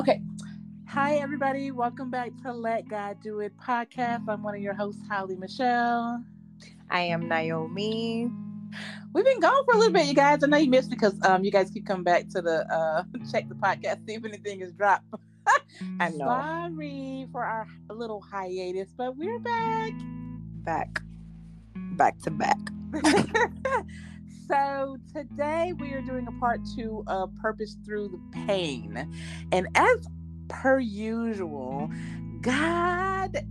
Okay. Hi, everybody. Welcome back to Let God Do It podcast. I'm one of your hosts, Holly Michelle. I am Naomi. We've been gone for a little bit, you guys. I know you missed because um, you guys keep coming back to the uh, check the podcast, see if anything is dropped. I know. Sorry for our little hiatus, but we're back. Back. Back to back. so today we are doing a part two of Purpose Through the Pain. And as per usual, God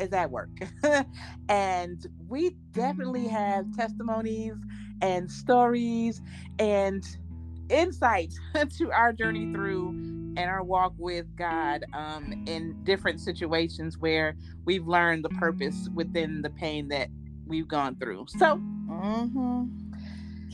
is at work. and we definitely have testimonies and stories and insights to our journey through and our walk with God um, in different situations where we've learned the purpose within the pain that we've gone through. So, mm-hmm.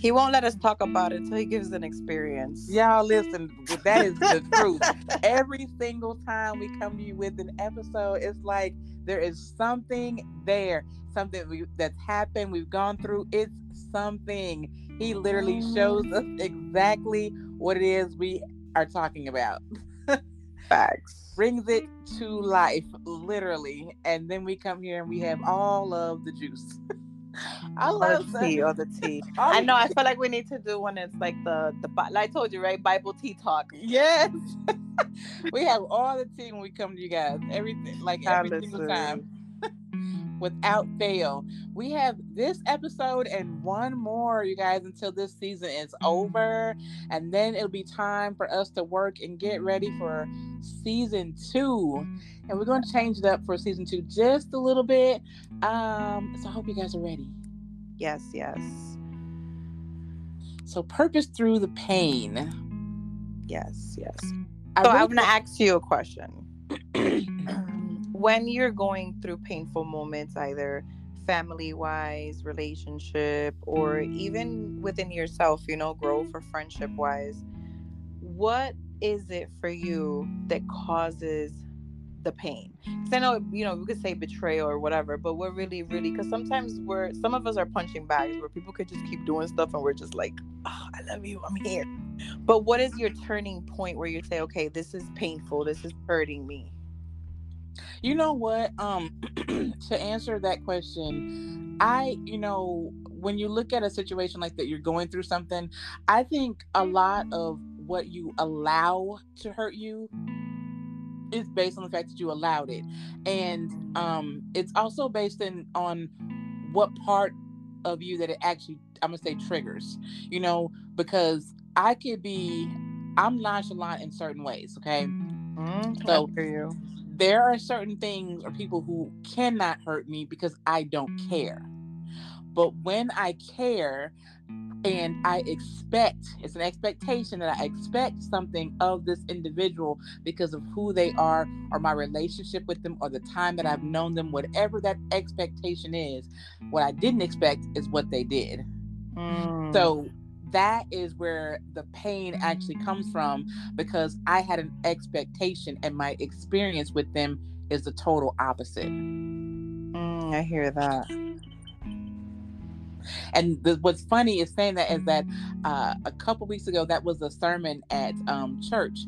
He won't let us talk about it until he gives an experience. Y'all listen, that is the truth. Every single time we come to you with an episode, it's like there is something there, something we, that's happened, we've gone through. It's something. He literally shows us mm. exactly what it is we are talking about. Facts. Brings it to life, literally. And then we come here and we have all of the juice. I mm, love the tea or the tea. I know. I feel like we need to do one. It's like the the like I told you, right? Bible tea talk. Yes, we have all the tea when we come to you guys. Everything, like every single time without fail. We have this episode and one more, you guys, until this season is over. And then it'll be time for us to work and get ready for season two. And we're going to change it up for season two just a little bit. Um, so I hope you guys are ready. Yes, yes. So, purpose through the pain. Yes, yes. I so, really I'm going to ask you a question. when you're going through painful moments, either family wise, relationship, or even within yourself, you know, growth or friendship wise, what is it for you that causes the pain? Because I know, you know, we could say betrayal or whatever, but we're really, really, because sometimes we're, some of us are punching bags where people could just keep doing stuff and we're just like, oh, I love you, I'm here. But what is your turning point where you say, okay, this is painful, this is hurting me? You know what? Um, to answer that question, I, you know, when you look at a situation like that, you're going through something. I think a lot of what you allow to hurt you is based on the fact that you allowed it, and um, it's also based in on what part of you that it actually, I'm gonna say, triggers. You know, because I could be, I'm nonchalant in certain ways. Okay, mm, so for you there are certain things or people who cannot hurt me because I don't care. But when I care and I expect, it's an expectation that I expect something of this individual because of who they are or my relationship with them or the time that I've known them, whatever that expectation is, what I didn't expect is what they did. Mm. So that is where the pain actually comes from because I had an expectation and my experience with them is the total opposite. Mm, I hear that. And the, what's funny is saying that is that uh, a couple weeks ago, that was a sermon at um, church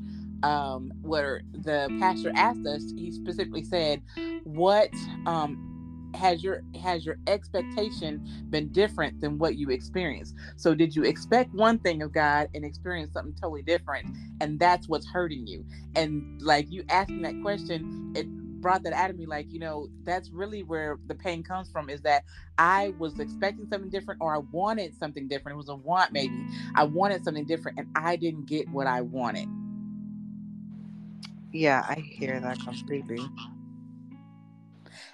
um, where the pastor asked us, he specifically said, What um, has your has your expectation been different than what you experienced? So did you expect one thing of god and experience something totally different and that's what's hurting you? And like you asking that question it brought that out of me like you know that's really where the pain comes from is that i was expecting something different or i wanted something different. It was a want maybe. I wanted something different and i didn't get what i wanted. Yeah i hear that completely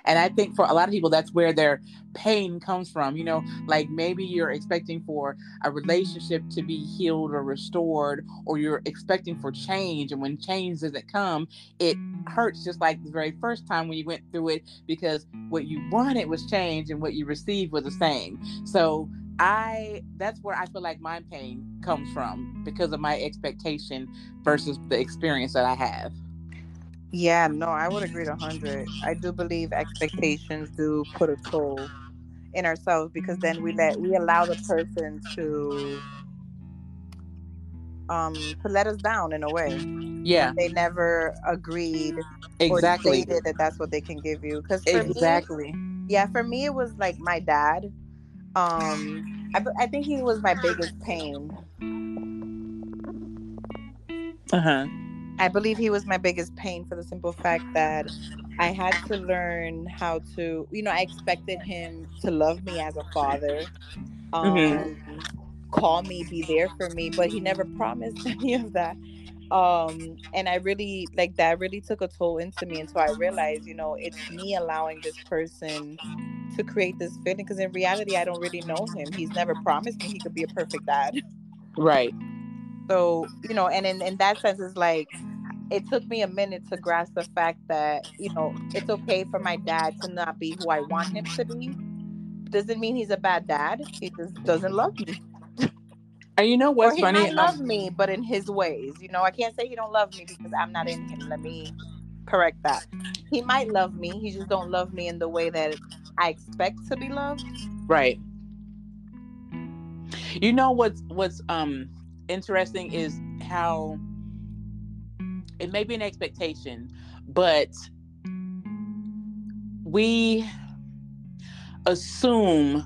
and I think for a lot of people, that's where their pain comes from. You know, like maybe you're expecting for a relationship to be healed or restored, or you're expecting for change. And when change doesn't come, it hurts just like the very first time when you went through it because what you wanted was change and what you received was the same. So I that's where I feel like my pain comes from because of my expectation versus the experience that I have. Yeah, no, I would agree to 100. I do believe expectations do put a toll in ourselves because then we let we allow the person to um to let us down in a way. Yeah. They never agreed Exactly. that that's what they can give you. Because for me, Exactly. yeah, for me it was like my dad. Um, I, I think he was my biggest pain. Uh huh. I believe he was my biggest pain for the simple fact that I had to learn how to, you know, I expected him to love me as a father, um, Mhm. call me, be there for me, but he never promised any of that. Um, and I really like that really took a toll into me. And so I realized, you know, it's me allowing this person to create this feeling because in reality, I don't really know him. He's never promised me he could be a perfect dad. Right. So, you know, and in, in that sense, it's like it took me a minute to grasp the fact that, you know, it's okay for my dad to not be who I want him to be. Doesn't mean he's a bad dad. He just doesn't love me. And you know Or what's he funny? might love Um, me, but in his ways. You know, I can't say he don't love me because I'm not in him. Let me correct that. He might love me. He just don't love me in the way that I expect to be loved. right. You know what's what's um interesting is how it may be an expectation, but we assume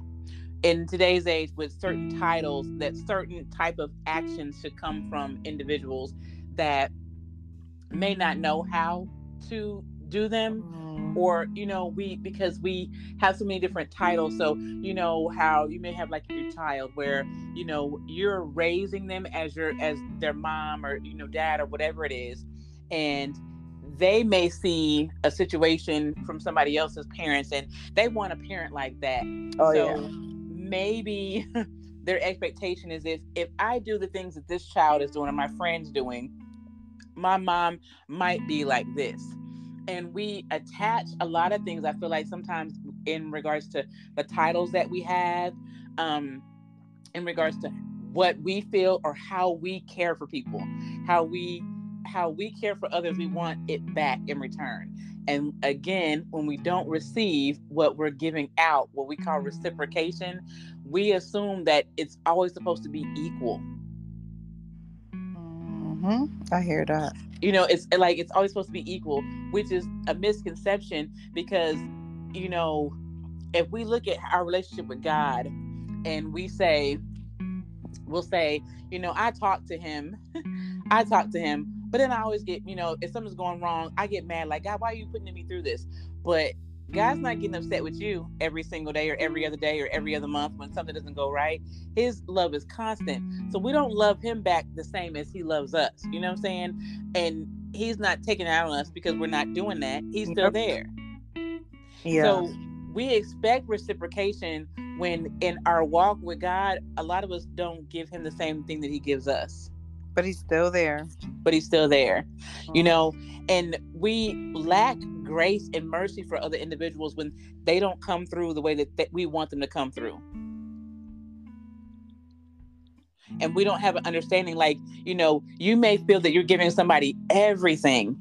in today's age with certain titles that certain type of actions should come from individuals that may not know how to do them or you know we because we have so many different titles so you know how you may have like your child where you know you're raising them as your as their mom or you know dad or whatever it is and they may see a situation from somebody else's parents and they want a parent like that Oh so yeah. maybe their expectation is if if I do the things that this child is doing or my friends doing, my mom might be like this. And we attach a lot of things. I feel like sometimes in regards to the titles that we have, um, in regards to what we feel or how we care for people, how we how we care for others, we want it back in return. And again, when we don't receive what we're giving out, what we call reciprocation, we assume that it's always supposed to be equal. Hmm I hear that. You know, it's like it's always supposed to be equal, which is a misconception because, you know, if we look at our relationship with God and we say, we'll say, you know, I talk to him, I talk to him, but then I always get, you know, if something's going wrong, I get mad, like, God, why are you putting me through this? But God's not getting upset with you every single day or every other day or every other month when something doesn't go right. His love is constant. So we don't love him back the same as he loves us. You know what I'm saying? And he's not taking it out on us because we're not doing that. He's still there. Yeah. So we expect reciprocation when in our walk with God, a lot of us don't give him the same thing that he gives us, but he's still there. but he's still there, you Mhm. know. And we lack grace and mercy for other individuals when they don't come through the way that, that we want them to come through. And we don't have an understanding, like, you know, you may feel that you're giving somebody everything,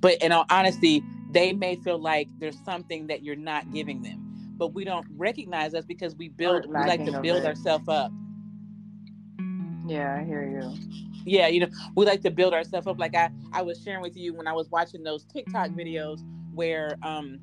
but in all honesty, they may feel like there's something that you're not giving them. But we don't recognize us because we build, we like to build ourselves up. Yeah, I hear you. Yeah you know we like to build ourselves up. Like i i was sharing with you when i was watching those tiktok videos where um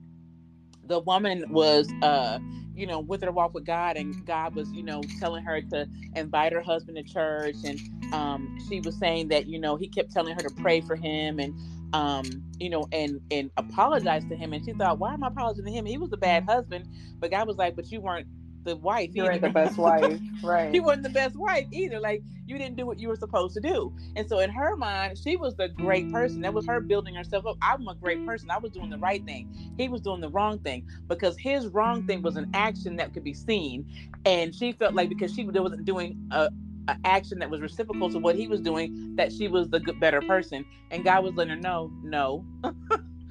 the woman was uh you know with her walk with god and god was you know telling her to invite her husband to church. And um she was saying that you know he kept telling her to pray for him and um you know and and apologize to him. And she thought why am i apologizing to him? He was a bad husband. But god was like but you weren't the wife You either." the best wife, right? you wasn't the best wife either. Like you didn't do what you were supposed to do. And so in her mind, she was the great person. That was her building herself up. I'm a great person. I was doing the right thing. He was doing the wrong thing because his wrong thing was an action that could be seen. And she felt like because she wasn't doing a, a action that was reciprocal to what he was doing, that she was the good, better person. And God was letting her know, no,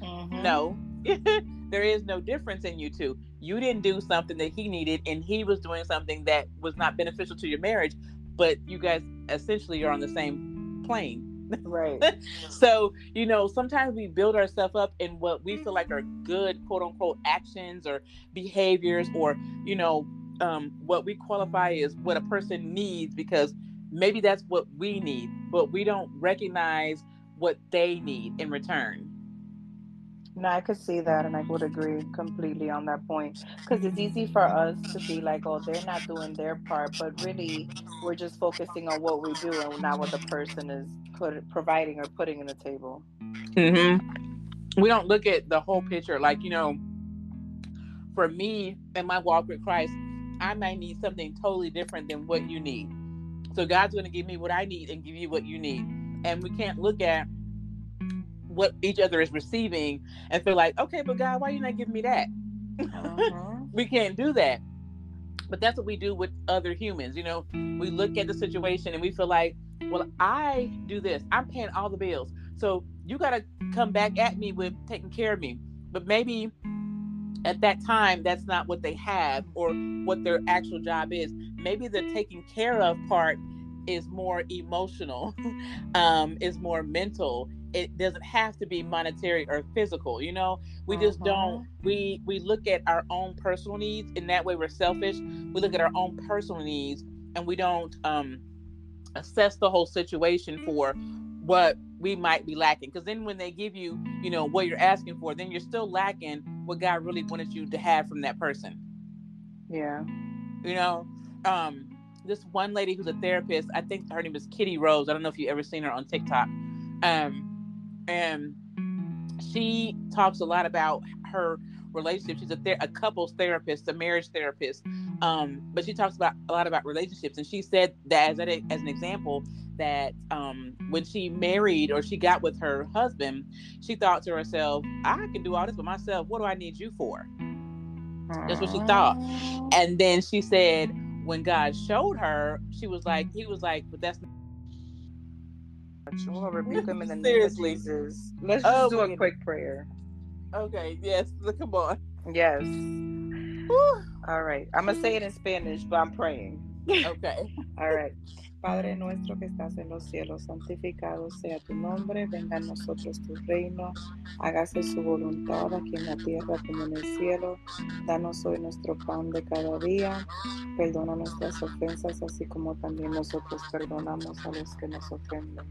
Mhm. no. there is no difference in you two. You didn't do something that he needed, and he was doing something that was not beneficial to your marriage, but you guys essentially are on the same plane. Right. So, you know, sometimes we build ourselves up in what we feel like are good, quote unquote, actions or behaviors, or, you know, um, what we qualify as what a person needs because maybe that's what we need, but we don't recognize what they need in return. No, I could see that, and I would agree completely on that point. Because it's easy for us to be like, "Oh, they're not doing their part," but really, we're just focusing on what we do and not what the person is put, providing or putting in the table. Mm-hmm. We don't look at the whole picture. Like you know, for me and my walk with Christ, I might need something totally different than what you need. So God's going to give me what I need and give you what you need, and we can't look at what each other is receiving and feel like, okay, but God, why are you not giving me that? Uh-huh. we can't do that. But that's what we do with other humans. You know, we look at the situation and we feel like, well, I do this. I'm paying all the bills. So you got to come back at me with taking care of me. But maybe at that time, that's not what they have or what their actual job is. Maybe the taking care of part is more emotional, um, is more mental, it doesn't have to be monetary or physical you know? We just uh-huh. don't we we look at our own personal needs in that way we're selfish. We look at our own personal needs and we don't um assess the whole situation for what we might be lacking. Because then when they give you you know what you're asking for then you're still lacking what god really wanted you to have from that person. Yeah. You know? Um this one lady who's a therapist i think her name is kitty rose. I don't know if you ever seen her on tiktok. Um and she talks a lot about her relationship. She's a, ther- a couples therapist, a marriage therapist, um, but she talks about a lot about relationships. And she said that as, a, as an example, that um, when she married or she got with her husband, she thought to herself, "I can do all this by myself. What do I need you for?" That's what she thought. And then she said, when God showed her, she was like, he was like, but that's We'll rebuke him in the name of Jesus. Let's just oh, do a quick prayer. Okay, yes, come on. Yes. All right. I'm going to say it in Spanish, but I'm praying. Okay. All right. Padre nuestro que estás en los cielos, santificado sea tu nombre, venga a nosotros tu reino, hágase su voluntad aquí en la tierra como en el cielo. Danos hoy nuestro pan de cada día, perdona nuestras ofensas, así como también nosotros perdonamos a los que nos ofenden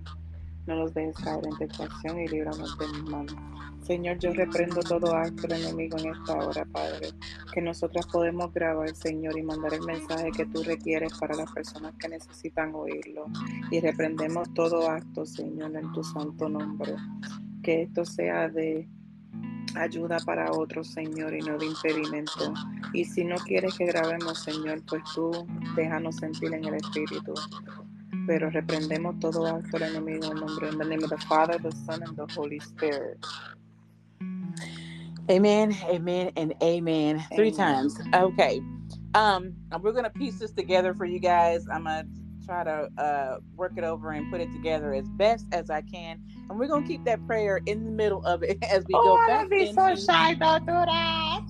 no nos dejes caer en tentación y líbranos de mi mano. Señor, yo reprendo todo acto del enemigo en esta hora, Padre, que nosotras podemos grabar, Señor, y mandar el mensaje que tú requieres para las personas que necesitan oírlo. Y reprendemos todo acto, Señor, en tu santo nombre. Que esto sea de ayuda para otros, Señor, y no de impedimento. Y si no quieres que grabemos, Señor, pues tú déjanos sentir en el Espíritu pero reprendemos todo acto del enemigo en nombre in the name of the Father, the Son, and the Holy Spirit. Amen, amen, and amen. amen. Three times. Okay. Um, we're gonna piece this together for you guys. I'm gonna try to uh work it over and put it together as best as I can. And we're gonna keep that prayer in the middle of it as we oh, go back. Oh, be into... so shy, don't do that.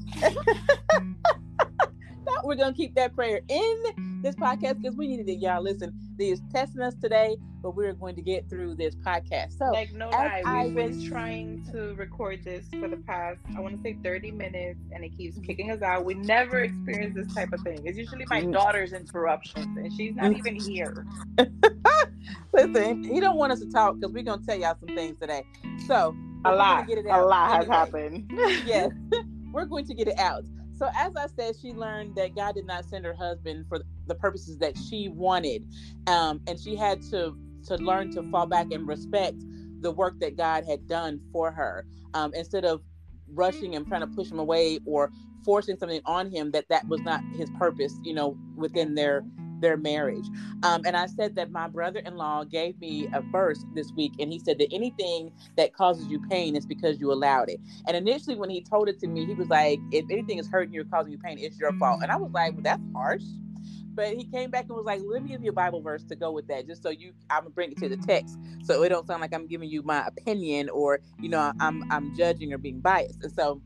We're gonna keep that prayer in this podcast because we needed it, y'all. Listen, they is testing us today, but we're going to get through this podcast. So, like, no lie, we've been trying to record this for the past, I want to say 30 minutes, and it keeps kicking us out. We never experience this type of thing. It's usually my mm. daughter's interruptions, and she's not even here. Listen, he don't want us to talk because we're gonna tell y'all some things today. So a lot, a lot has happened. yes, we're going to get it out. So as I said, she learned that God did not send her husband for the purposes that she wanted, um, and she had to to learn to fall back and respect the work that God had done for her, um, instead of rushing and trying to push him away or forcing something on him that that was not his purpose. You know, within their their marriage. Um, and I said that my brother in law gave me a verse this week, and he said that anything that causes you pain is because you allowed it. And initially, when he told it to me, he was like, If anything is hurting you or causing you pain, it's your fault. And I was like, Well, that's harsh. But he came back and was like, Let me give you a Bible verse to go with that, just so you, I'm gonna bring it to the text, so it don't sound like I'm giving you my opinion or you know I'm I'm judging or being biased. And so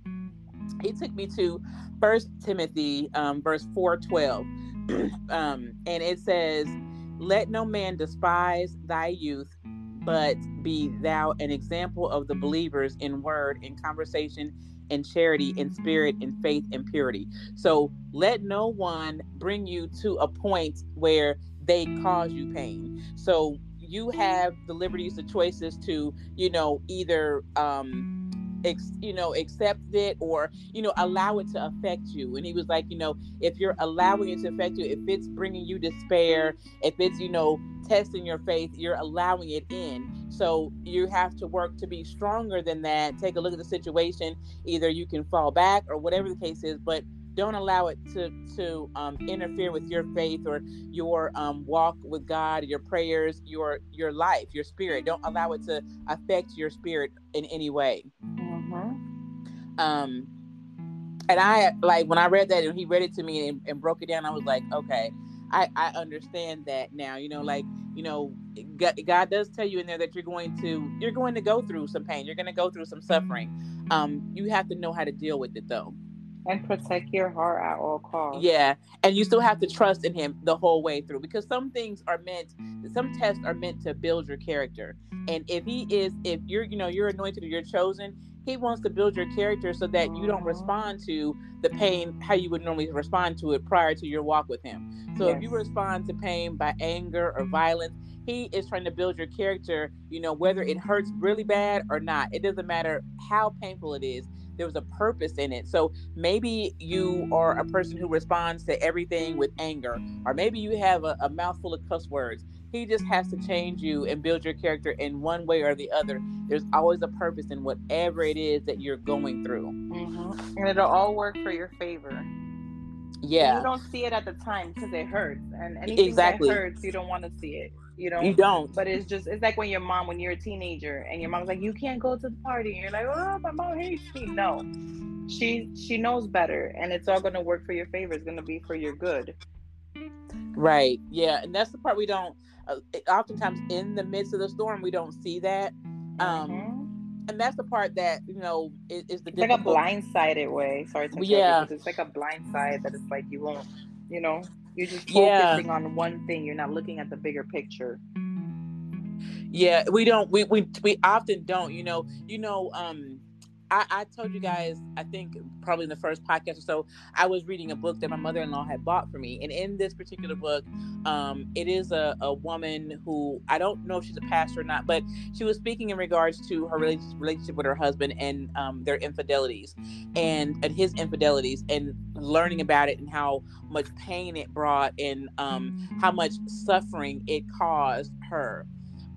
he took me to First Timothy, um, verse four twelve um, and it says, Let no man despise thy youth, but be thou an example of the believers in word, in conversation, in charity, in spirit, in faith, and purity. So let no one bring you to a point where they cause you pain. So you have the liberties, the choices to, you know, either um ex, you know accept it or you know allow it to affect you and he was like you know if you're allowing it to affect you if it's bringing you despair if it's you know testing your faith you're allowing it in so you have to work to be stronger than that take a look at the situation either you can fall back or whatever the case is but don't allow it to to um, interfere with your faith or your um, walk with God, your prayers, your your life, your spirit. Don't allow it to affect your spirit in any way. Um, and I like when I read that and he read it to me and, and broke it down. I was like, okay, I I understand that now. You know, like you know, God, God does tell you in there that you're going to you're going to go through some pain. You're going to go through some suffering. Um, you have to know how to deal with it though and protect your heart at all costs. Yeah, and you still have to trust in him the whole way through because some things are meant, some tests are meant to build your character. And if he is, if you're, you know, you're anointed or you're chosen, he wants to build your character so that you don't respond to the pain how you would normally respond to it prior to your walk with him. So yes. if you respond to pain by anger or violence, he is trying to build your character, you know, whether it hurts really bad or not. It doesn't matter how painful it is there was a purpose in it. So maybe you are a person who responds to everything with anger, or maybe you have a, a mouthful of cuss words. He just has to change you and build your character in one way or the other. There's always a purpose in whatever it is that you're going through. Mm-hmm. And it'll all work for your favor. Yeah. You don't see it at the time because it hurts. And anything exactly. that hurts, you don't want to see it you know you don't but it's just it's like when your mom when you're a teenager and your mom's like you can't go to the party and you're like oh my mom hates me no she she knows better and it's all going to work for your favor it's going to be for your good right yeah and that's the part we don't uh, oftentimes in the midst of the storm we don't see that um mm-hmm. and that's the part that you know is, is the it's like a blindsided way sorry to yeah it's like a blind side that it's like you won't you know you're just focusing yeah. on one thing. You're not looking at the bigger picture. Yeah, we don't. We we we often don't. You know. You know. Um I, I told you guys, I think probably in the first podcast or so, I was reading a book that my mother in law had bought for me. And in this particular book, um, it is a, a woman who I don't know if she's a pastor or not, but she was speaking in regards to her relationship with her husband and um, their infidelities and, and his infidelities and learning about it and how much pain it brought and um, how much suffering it caused her.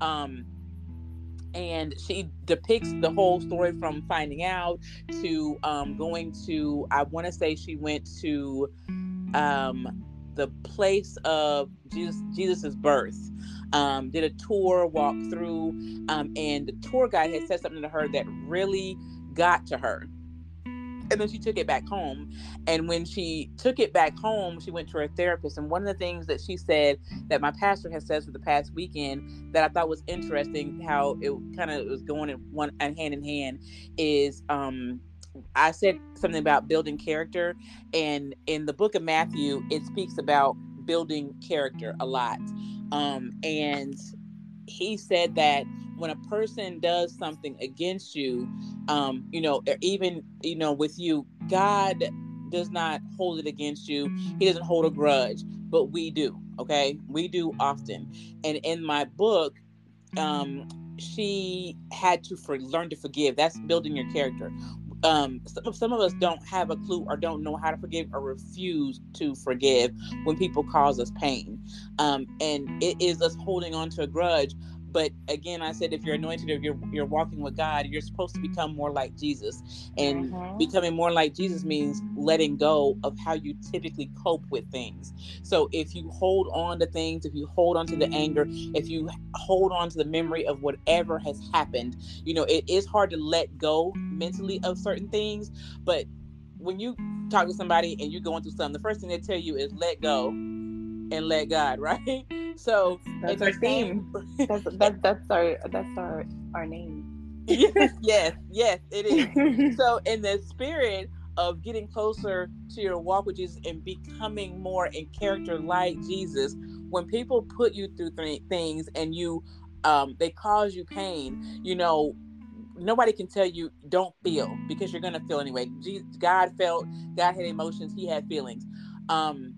Um, and she depicts the whole story from finding out to um, going to i want to say she went to um, the place of jesus jesus's birth um, did a tour walk through um, and the tour guide had said something to her that really got to her and then she took it back home and when she took it back home she went to her therapist and one of the things that she said that my pastor has said for the past weekend that i thought was interesting how it kind of was going in one hand in hand is um I said something about building character, and in the book of Matthew, it speaks about building character a lot. Um, and he said that when a person does something against you, um, you know, or even you know, with you, God does not hold it against you. He doesn't hold a grudge, but we do. Okay, we do often. And in my book, um, she had to for, learn to forgive. That's building your character. Um, some, some of us don't have a clue or don't know how to forgive or refuse to forgive when people cause us pain. Um, and it is us holding on to a grudge but again, I said if you're anointed, if you're you're walking with God, you're supposed to become more like Jesus. And mm-hmm. becoming more like Jesus means letting go of how you typically cope with things. So if you hold on to things, if you hold on to the anger, if you hold on to the memory of whatever has happened, you know, it is hard to let go mentally of certain things. But when you talk to somebody and you're going through something, the first thing they tell you is let go and let God, right? So that's our theme. that's, that's that's our that's our our name. yes, yes, yes, it is. so in the spirit of getting closer to your walk with Jesus and becoming more in character like Jesus, when people put you through th- things and you um, they cause you pain, you know, nobody can tell you don't feel because you're gonna feel anyway. Jesus, God felt, God had emotions, He had feelings. Um,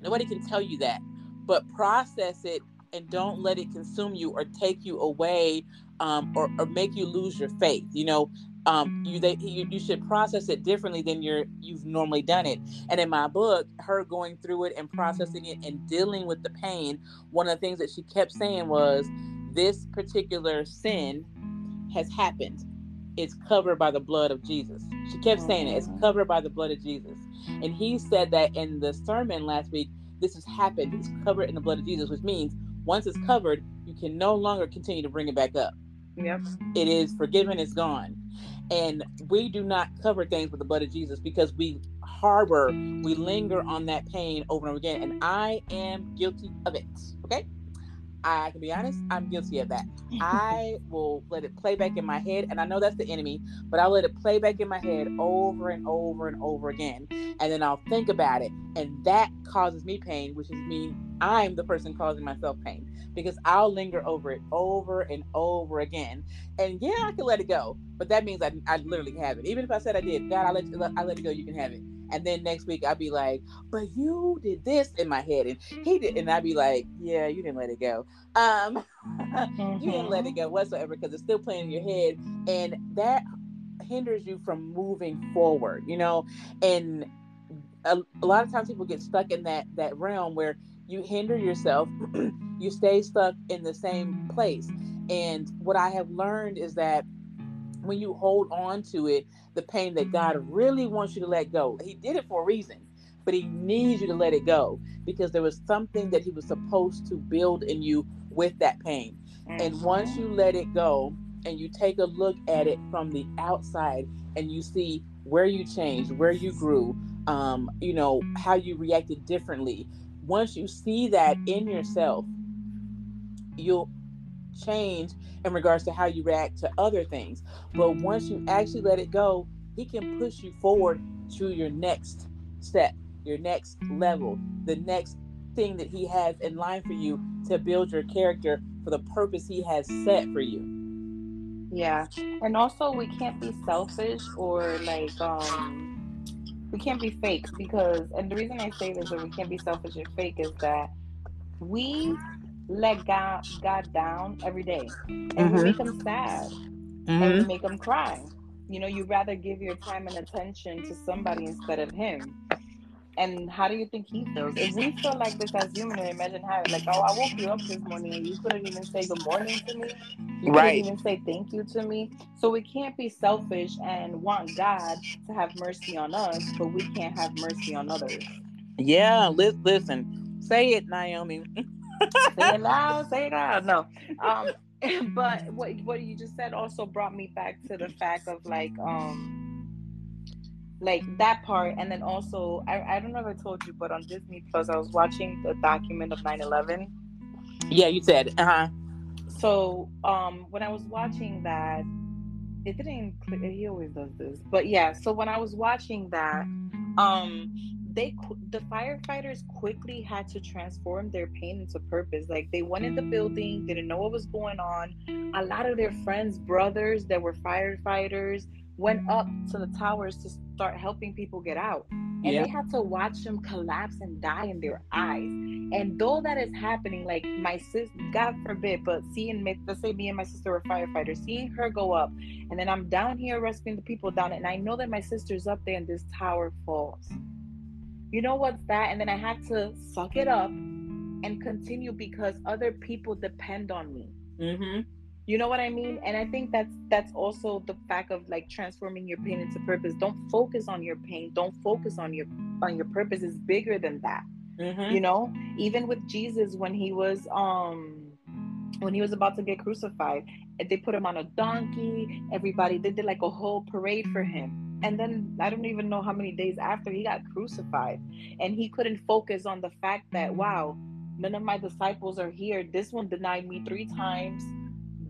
nobody can tell you that but process it and don't let it consume you or take you away um, or, or make you lose your faith. You know, um, you they you, you should process it differently than you're you've normally done it. And in my book, her going through it and processing it and dealing with the pain, one of the things that she kept saying was, "This particular sin has happened. It's covered by the blood of Jesus." She kept saying it. It's mm-hmm. covered by the blood of Jesus. And he said that in the sermon last week. This has happened. It's covered in the blood of Jesus, which means once it's covered, you can no longer continue to bring it back up. Yep. It is forgiven, it's gone. And we do not cover things with the blood of Jesus because we harbor, we linger on that pain over and over again. And I am guilty of it. Okay. I can be honest, I'm guilty of that. I will let it play back in my head, and I know that's the enemy, but I'll let it play back in my head over and over and over again. And then I'll think about it, and that causes me pain, which is me, I'm the person causing myself pain because I'll linger over it over and over again. And yeah, I can let it go, but that means I, I literally have it. Even if I said I did, God, I let, I let it go, you can have it. And then next week I'd be like, but you did this in my head, and he did, and I'd be like, yeah, you didn't let it go. Um, mm-hmm. you didn't let it go whatsoever because it's still playing in your head, and that hinders you from moving forward. You know, and a, a lot of times people get stuck in that that realm where you hinder yourself, you stay stuck in the same place. And what I have learned is that when you hold on to it, the pain that God really wants you to let go. He did it for a reason, but He needs you to let it go because there was something that He was supposed to build in you with that pain. And once you let it go and you take a look at it from the outside and you see where you changed, where you grew, um, you know, how you reacted differently. Once you see that in yourself, you'll change in regards to how you react to other things. But once you actually let it go, he can push you forward to your next step, your next level, the next thing that he has in line for you to build your character for the purpose he has set for you. Yeah. And also we can't be selfish or like um we can't be fake because and the reason I say this that we can't be selfish or fake is that we let God God down every day, and mm-hmm. we make them sad, mm-hmm. and mm-hmm. make them cry. You know, you rather give your time and attention to somebody instead of Him. And how do you think He feels? If we feel like this as human, imagine how like, oh, I woke you up this morning and you couldn't even say good morning to me. You right. couldn't even say thank you to me. So we can't be selfish and want God to have mercy on us, but we can't have mercy on others. Yeah, li- listen, say it, Naomi. say it loud, say it loud. No. Um, but what what you just said also brought me back to the fact of like um like that part and then also I, I don't know if I told you but on Disney Plus I was watching the document of 9-11 yeah you said uh-huh so um when I was watching that it didn't he always does this but yeah so when I was watching that um they the firefighters quickly had to transform their pain into purpose. Like they went in the building didn't know what was going on. A lot of their friends brothers that were firefighters went up to the towers to start helping people get out. And yeah. they had to watch them collapse and die in their eyes. And though that is happening like my sis god forbid but seeing me let's say me and my sister were firefighters seeing her go up and then i'm down here rescuing the people down and i know that my sister's up there and this tower falls you know what's that? And then I had to suck it up and continue because other people depend on me. Mm-hmm. You know what I mean? And I think that's that's also the fact of like transforming your pain into purpose. Don't focus on your pain. Don't focus on your on your purpose. is bigger than that. Mm-hmm. You know, even with Jesus when he was um when he was about to get crucified, they put him on a donkey. Everybody they did like a whole parade for him and then I don't even know how many days after he got crucified. And he couldn't focus on the fact that, wow, none of my disciples are here. This one denied me three times.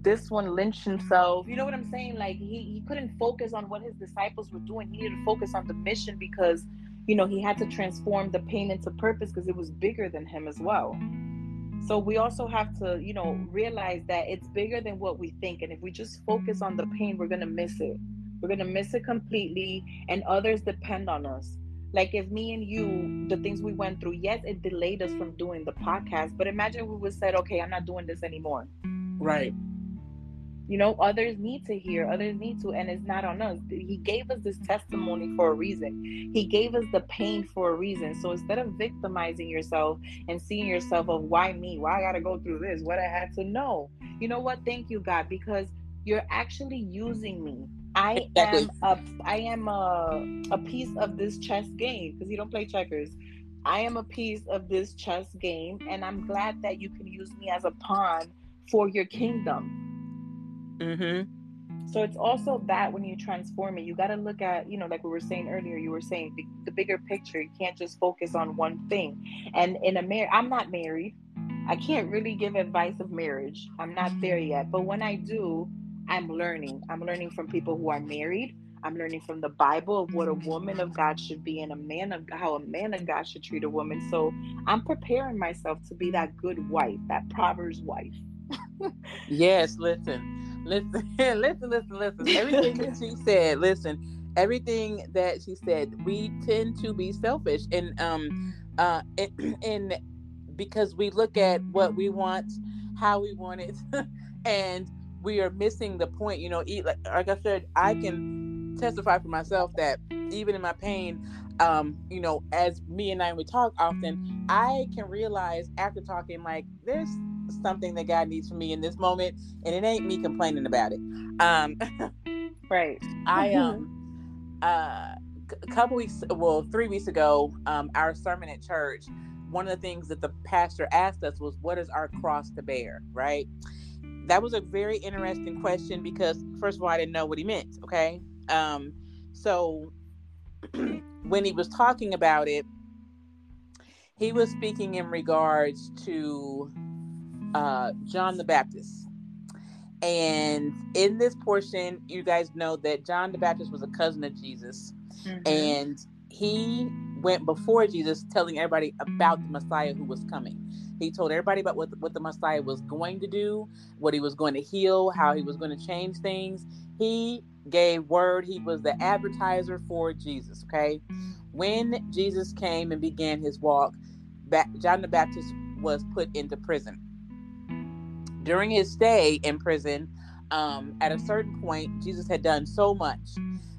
This one lynched himself. You know what I'm saying? Like he, he couldn't focus on what his disciples were doing. He needed to focus on the mission because, you know, he had to transform the pain into purpose because it was bigger than him as well. So we also have to, you know, realize that it's bigger than what we think. And if we just focus on the pain, we're going to miss it we're going to miss it completely, and others depend on us. like if me and you the things we went through yes it delayed us from doing the podcast but imagine we would said okay i'm not doing this anymore. Right. You know others need to hear others need to and it's not on us. He gave us this testimony for a reason. He gave us the pain for a reason. So instead of victimizing yourself and seeing yourself of why me? Why i gotta go through this? What i had to know? You know what? Thank you god because you're actually using me I exactly. am a I am a a piece of this chess game because you don't play checkers. I am a piece of this chess game, and I'm glad that you can use me as a pawn for your kingdom. Mm-hmm. So it's also that when you transform it, you got to look at, you know, like we were saying earlier, you were saying the, the bigger picture. You can't just focus on one thing. And in a marriage, I'm not married. I can't really give advice of marriage. I'm not there yet. But when I do, I'm learning. I'm learning from people who are married. I'm learning from the Bible of what a woman of God should be and a man of how a man of God should treat a woman. So I'm preparing myself to be that good wife, that Proverbs wife. yes, listen, listen, listen, listen, listen. Everything that she said, listen, everything that she said, we tend to be selfish and um uh and, and because we look at what we want, how we want it, and we are missing the point. You know, eat like, like I said, I can testify for myself that even in my pain, um, you know, as me and I we talk often, I can realize after talking like there's something that God needs from me in this moment, and it ain't me complaining about it. Um, right. I um uh a couple weeks well three weeks ago um our sermon at church one of the things that the pastor asked us was what is our cross to bear right that was a very interesting question because first of all, I didn't know what he meant. Okay. Um, so when he was talking about it, he was speaking in regards to uh, John the Baptist. And in this portion, you guys know that John the Baptist was a cousin of Jesus. Mm-hmm. And he went before Jesus telling everybody about the Messiah who was coming. He told everybody about what, what the Messiah was going to do, what he was going to heal, how he was going to change things. He gave word. He was the advertiser for Jesus. Okay. When Jesus came and began his walk, John the Baptist was put into prison. During his stay in prison, um, at a certain point, Jesus had done so much.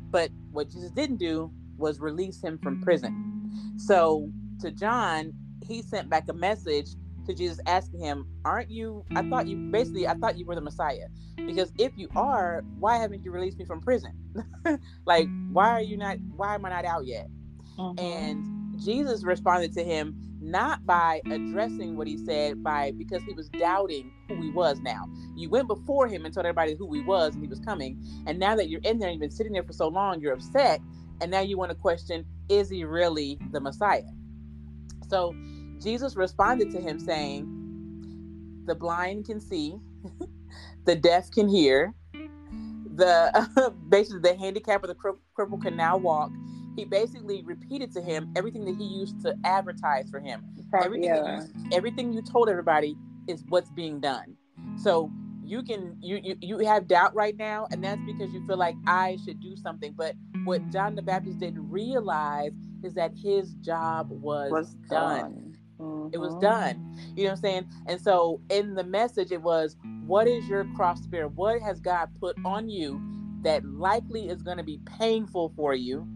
But what Jesus didn't do was release him from prison. So to John, he sent back a message to Jesus asking him, Aren't you? I thought you basically, I thought you were the Messiah. Because if you are, why haven't you released me from prison? like, why are you not, why am I not out yet? Mm-hmm. And Jesus responded to him not by addressing what he said, by because he was doubting who he was now. You went before him and told everybody who he was and he was coming. And now that you're in there and you've been sitting there for so long, you're upset. And now you want to question, is he really the Messiah? So Jesus responded to him saying, The blind can see, the deaf can hear, the basically the handicap or the cripple can now walk. He basically repeated to him everything that he used to advertise for him. Everything, yeah. you, everything you told everybody is what's being done. So you can you, you you have doubt right now, and that's because you feel like I should do something. But what John the Baptist didn't realize is that his job was, was done. done. Mm-hmm. It was mm-hmm. done. You know what I'm saying? And so in the message, it was, What is your cross spirit? What has God put on you that likely is going to be painful for you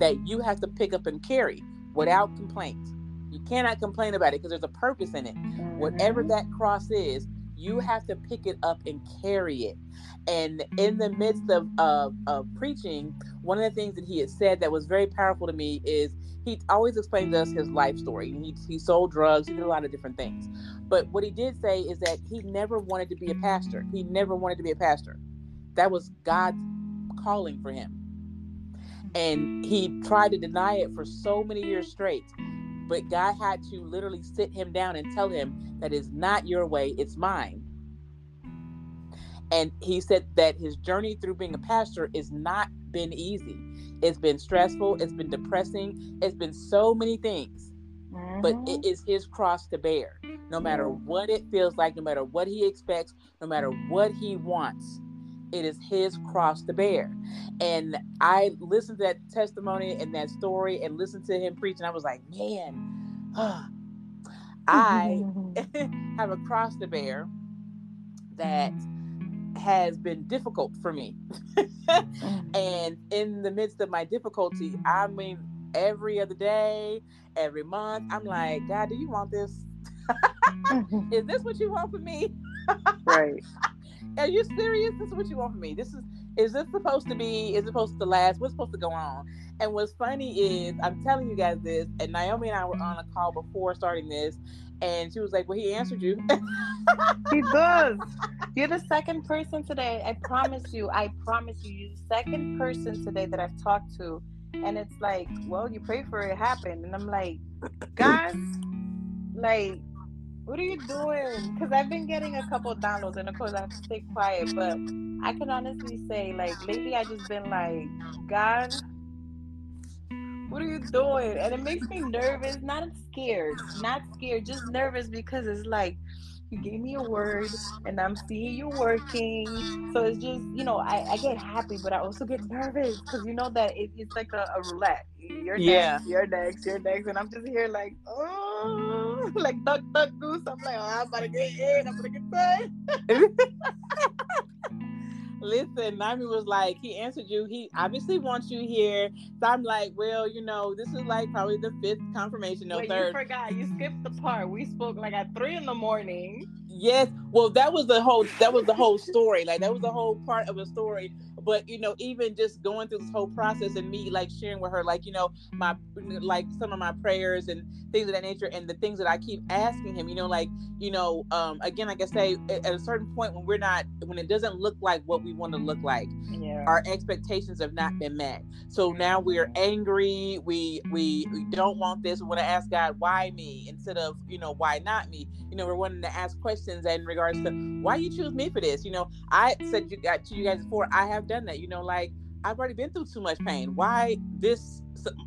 that you have to pick up and carry without complaint? You cannot complain about it because there's a purpose in it. Mm-hmm. Whatever that cross is, you have to pick it up and carry it. And in the midst of, of, of preaching, one of the things that he had said that was very powerful to me is he always explained to us his life story. He, he sold drugs, he did a lot of different things. But what he did say is that he never wanted to be a pastor. He never wanted to be a pastor. That was God's calling for him. And he tried to deny it for so many years straight. But God had to literally sit him down and tell him that is not your way, it's mine. And he said that his journey through being a pastor has not been easy. It's been stressful, it's been depressing, it's been so many things. Mm-hmm. But it mm-hmm. his cross to bear. No matter what it feels like, no matter what he expects, no matter what he wants, it is his cross to bear. And I listened to that testimony and that story and listened to him preach, and I was like, man, I have a cross to bear that has been difficult for me. Mm. and in the midst of my difficulty, I mean, every other day, every month, I'm like, God, do you want this? is this what you want from me? right. Are you serious? This is what you want from me. This is is this supposed to be? Is it supposed to last? What's supposed to go on? And what's funny is I'm telling you guys this, and Naomi and I were on a call before starting this, and she was like, Well, he answered you. Mm. he does. You're the second person today. I promise you. I promise you. You're the second person today that I've talked to. And it's like, well, you pray for it happened. And I'm like, guys, like, what are you doing? Because I've been getting a couple downloads, and of course I have to stay quiet. But I can honestly say, like, lately I just been like, God, what are you doing? And it makes me nervous, not scared, not scared, just nervous because it's like you gave me a word and I'm seeing you working. So it's just, you know, I, I get happy, but I also get nervous because you know that it, it's like a, a roulette. You're yeah. next, you're next, you're next. And I'm just here like, oh, like duck, duck, goose. I'm like, oh, I'm about to get in, I'm going to get done. Listen, Naomi was like, he answered you. He obviously wants you here. So I'm like, well, you know, this is like probably the fifth confirmation. No, Wait, third. You forgot. You skipped the part. We spoke like at three in the morning. Yes. Well, that was the whole. That was the whole story. Like that was the whole part of a story but you know even just going through this whole process and me like sharing with her like you know my like some of my prayers and things of that nature and the things that i keep asking him you know like you know um again like i say at, a certain point when we're not when it doesn't look like what we want to look like yeah. our expectations have not been met. So now we're angry we we we don't want this we want to ask god why me? instead of you know why not me? You know we're wanting to ask questions in regards to why you choose me for this? You know i said you got to you guys before i have done that. You know, like I've already been through too much pain. Why this?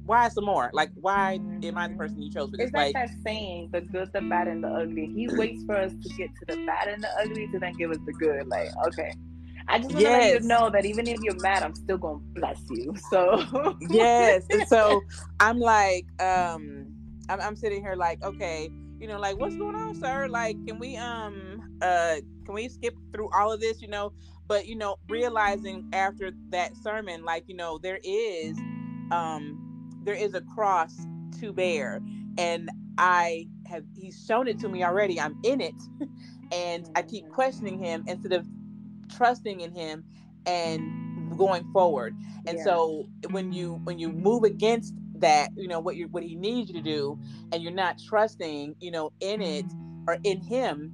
Why some more? Like, why am I the person you chose for this? It's like, like that saying, the good, the bad, and the ugly. He waits for us to get to the bad and the ugly to then give us the good. Like, okay. I just want to let you know that even if you're mad, I'm still gonna bless you. So yes, and so I'm like, um, I'm, I'm sitting here like, okay, you know, like, what's going on, sir? Like, can we, um, uh, can we skip through all of this? You know, but you know realizing after that sermon like you know there is um there is a cross to bear and i have he's shown it to me already i'm in it and i keep questioning him instead of trusting in him and going forward and yeah. so when you when you move against that you know what you what he needs you to do and you're not trusting you know in it or in him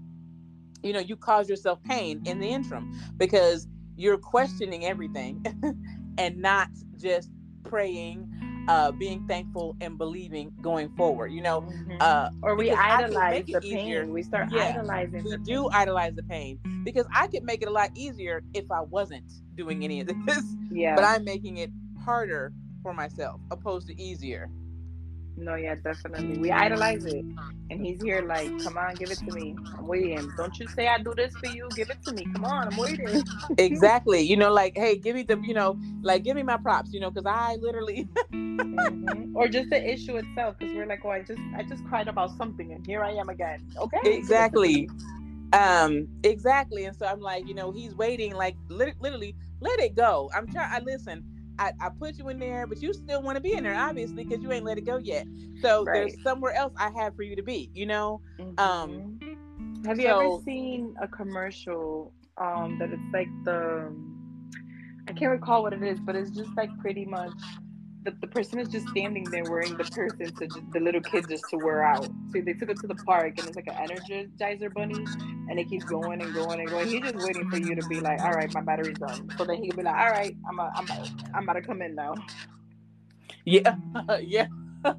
you know you cause yourself pain in the interim because you're questioning everything and not just praying uh being thankful and believing going forward you know mm-hmm. uh or we idolize the pain easier. we start yeah, idolizing we do pain. idolize the pain because i could make it a lot easier if i wasn't doing any of this yeah but i'm making it harder for myself opposed to easier no, yeah, definitely. We idolize it. And he's here like, come on, give it to me. I'm waiting. Don't you say I do this for you. Give it to me. Come on, I'm waiting. exactly. You know, like, hey, give me the, you know, like give me my props, you know, because I literally mm-hmm. or just the issue itself, because we're like, oh, I just I just cried about something and here I am again. Okay. Exactly. um, exactly. And so I'm like, you know, he's waiting, like literally, let it go. I'm trying I listen I, I put you in there, but you still want to be in there, obviously, because you ain't let it go yet. So right. there's somewhere else I have for you to be, you know? Mm-hmm. Um have you so, ever seen a commercial um that it's like the I can't recall what it is, but it's just like pretty much the, the person is just standing there wearing the person to just, the little kid just to wear out. So they took it to the park and it's like an energizer bunny and it keeps going and going and going. He's just waiting for you to be like, all right, my battery's done. So then he'll be like, all right, I'm a, I'm a, I'm about to come in now. Yeah, yeah.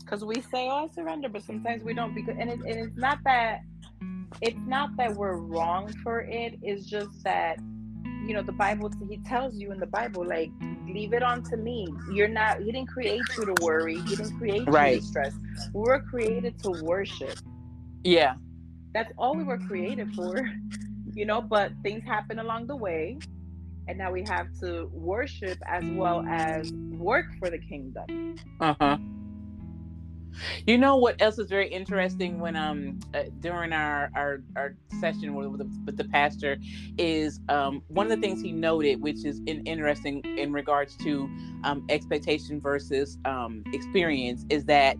Because we say, oh, I surrender, but sometimes we don't. Because and, it, and it's not that it's not that we're wrong for it. It's just that you know the bible he tells you in the bible like leave it on to me you're not he didn't create you to worry he didn't create right. you to stress we were created to worship yeah that's all we were created for you know but things happen along the way and now we have to worship as well as work for the kingdom. Uh huh. You know what else is very interesting when um uh, during our our, our session with, the, with the pastor is um one of the things he noted, which is in, interesting in regards to um expectation versus um experience, is that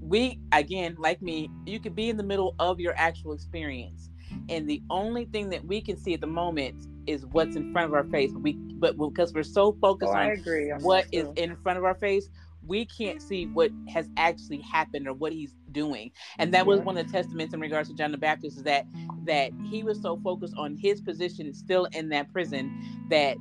we again like me, you could be in the middle of your actual experience, and the only thing that we can see at the moment is what's in front of our face. We but because we're so focused Oh, on what is in front of our face we can't see what has actually happened or what he's doing. And that was one of the mm-hmm. testaments in regards to john the baptist is that that he was so focused on his position still in that prison that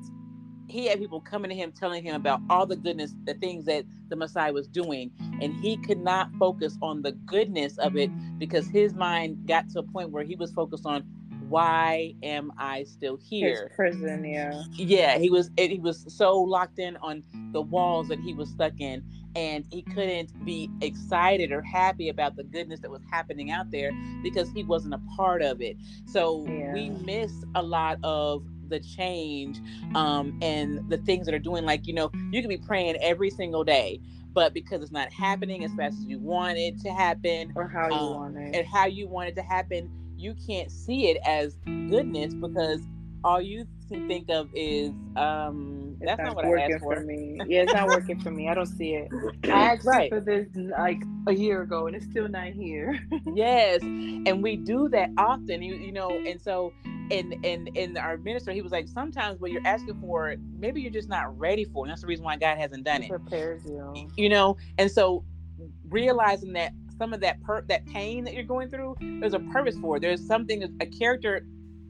he had people coming to him telling him about all the goodness the things that the messiah was doing. And he could not focus on the goodness of it because his mind got to a point where he was focused on why am i still here His prison, yeah. yeah he was and he was so locked in on the walls that he was stuck in and he couldn't be excited or happy about the goodness that was happening out there because he wasn't a part of it so we miss a lot of the change um and the things that are doing like you know you can be praying every single day but because it's not happening as fast as you want it to happen Or how you Um, want it. and how you want it to happen, you can't see it as goodness because all you can think of is um It's that's not, not what I working asked for. for. me. Yeah, it's not working for me. I don't see it. I asked Right. for this like a year ago, and it's still not here. yes, and we do that often. You you know, and so and and and our minister, he was like, sometimes what you're asking for, maybe you're just not ready for, and that's the reason why God hasn't done It it. prepares you. You know, and so realizing that some of that per that pain that you're going through, there's a purpose for it. There's something, a character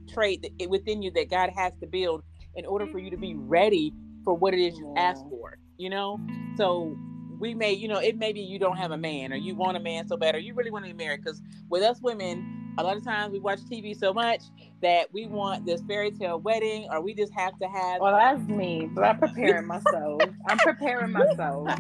trait that, within you that God has to build in order for you to be ready for what it is you ask for. You know, so we may, you know, it may be you don't have a man or you want a man so bad or you really want to be married. Because with us women, a lot of times we watch TV so much that we want this fairy tale wedding or we just have to have. Well, that's me, but I'm preparing myself. I'm preparing myself.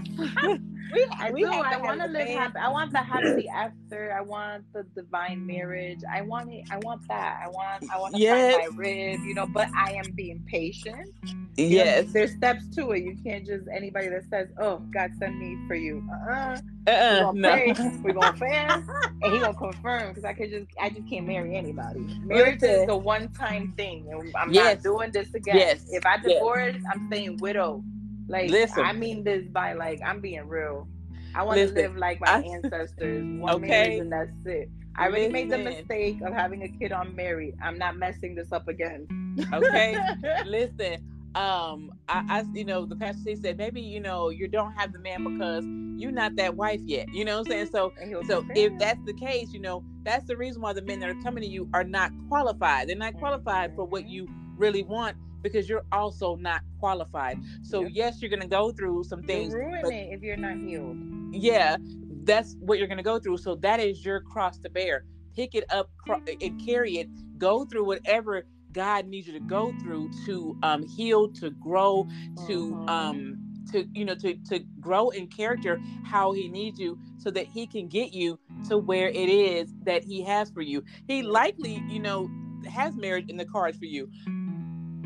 we, I we do. I want to live happy. I want the happily after. I want the divine marriage. I want it. I want that. I want. I want to Yes. find my rib. You know, but I am being patient. You know, Yes. there's steps to it. You can't just anybody that says, "Oh, God sent me for you." Uh-uh. Uh-uh, We're no. gonna pray. We're gonna fast, and he gonna confirm because I could just. I just can't marry anybody. Marriage Listen. is a one-time thing, and I'm Yes. not doing this again. Yes. If I Yes. divorce, I'm staying widow. Like Listen. I mean this by like I'm being real. I want to live like my I- ancestors. One Okay. and that's it. I already made the mistake of having a kid unmarried. I'm not messing this up again. Okay. Listen, um, I, I, you know, the pastor he said maybe you know you don't have the man because you're not that wife yet. You know what I'm saying? So, so if that's the case, you know, that's the reason why the men that are coming to you are not qualified. They're not qualified for what you really want because you're also not qualified. So Yep. yes, you're gonna go through some you things. ruin but- it if you're not healed. yeah that's what you're going to go through so that is your cross to bear pick it up cro- and carry it go through whatever god needs you to go through to um heal to grow to Mhm. um to you know to to grow in character how he needs you so that he can get you to where it is that he has for you he likely you know has marriage in the cards for you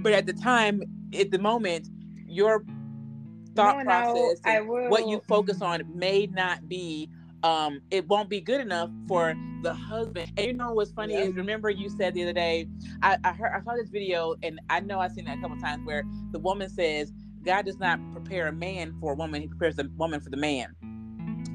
but at the time at the moment your thought No, no, process will. what you focus on may not be um it won't be good enough for the husband and you know what's funny Yep. is remember you said the other day I, I heard i saw this video and i know i've seen that a couple times where the woman says god does not prepare a man for a woman he prepares a woman for the man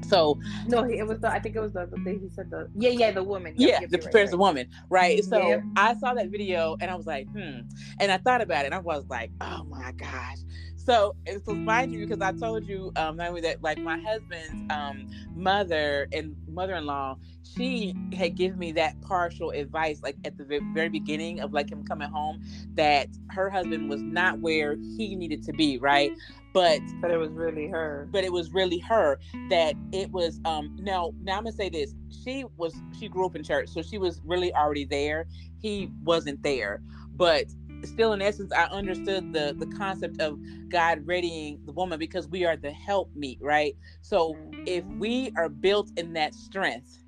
so No, it was the. I think it was the. the thing he said the. Yeah, yeah, the woman. Yep, yeah, yep, that you're prepares right, the woman, right? So Yep. I saw that video and I was like, hmm. And I thought about it and I was like, oh my gosh. So and so mind you, because I told you um that like my husband's um mother and mother-in-law, she had given me that partial advice like at the very beginning of like him coming home that her husband was not where he needed to be, right? But But it was really her. but it was really her that it was um now now i'm gonna say this she was she grew up in church so she was really already there he wasn't there but still in essence i understood the the concept of god readying the woman because we are the help meet right so if we are built in that strength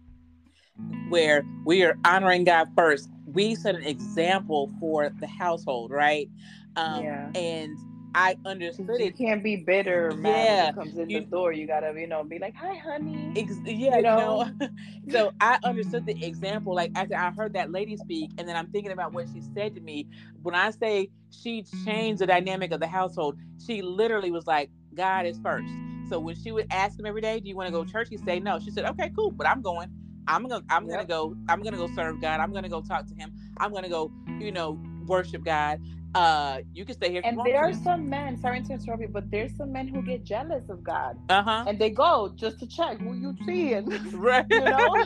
where we are honoring God first. We set an example for the household, right? Um, yeah. And I understood you it. can't be bitter, mad yeah. when comes in you, the door. You gotta, you know, be like, "Hi, honey." Ex- yeah, you know. Know? so I understood the example. Like after I heard that lady speak, and then I'm thinking about what she said to me. When I say she changed the dynamic of the household, she literally was like, "God is first. So when she would ask him every day, "Do you want to go to church?" He'd say, "No." She said, "Okay, cool, but I'm going. I'm gonna, I'm yep. gonna go. I'm gonna go serve God. I'm gonna go talk to Him. I'm gonna go, you know, worship God." Uh you can stay here and there are some men sorry to interrupt you but there's some men who get jealous of god. Uh-huh. And they go just to check who you seeing right. you know?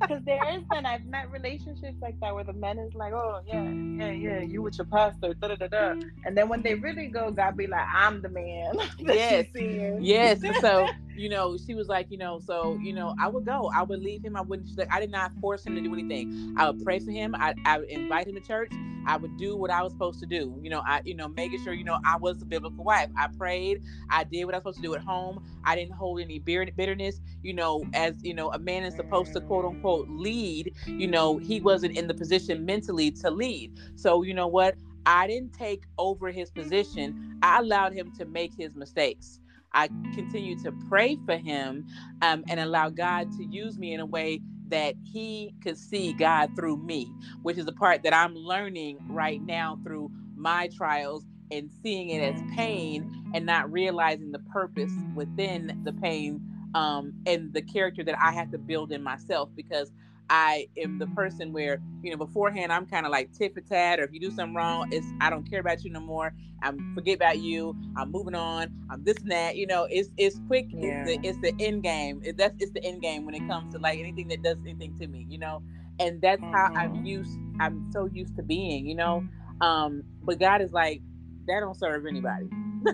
Because there is men i've met relationships like that where the men is like oh yeah yeah yeah you with your pastor da, da, da, da. and then when they really go god be like i'm the man yes. yes. So you know she was like you know so you know i would go i would leave him i wouldn't like, i did not force him to do anything i would pray for him I, I would invite him to church I would do what I was supposed to do. You know, I, you know, making sure, you know, I was a biblical wife. I prayed. I did what I was supposed to do at home. I didn't hold any bitterness. You know, as you know, a man is supposed to quote unquote lead. You know, he wasn't in the position mentally to lead. So you know what? I didn't take over his position. I allowed him to make his mistakes. I continue to pray for him um, and allow God to use me in a way that he could see God through me, which is the part that I'm learning right now through my trials and seeing it as pain and not realizing the purpose within the pain um, and the character that I have to build in myself because I am the person where, you know, beforehand I'm kind of like tit for tat, or if you do something wrong, it's I don't care about you no more. I'm forget about you. I'm moving on. I'm this and that. You know, it's it's quick. Yeah. It's the it's the end game. It, that's it's the end game when it comes to like anything that does anything to me. You know, and that's mm-hmm. how I'm mm-hmm. used. I'm so used to being. You know, um, but God is like that don't serve anybody.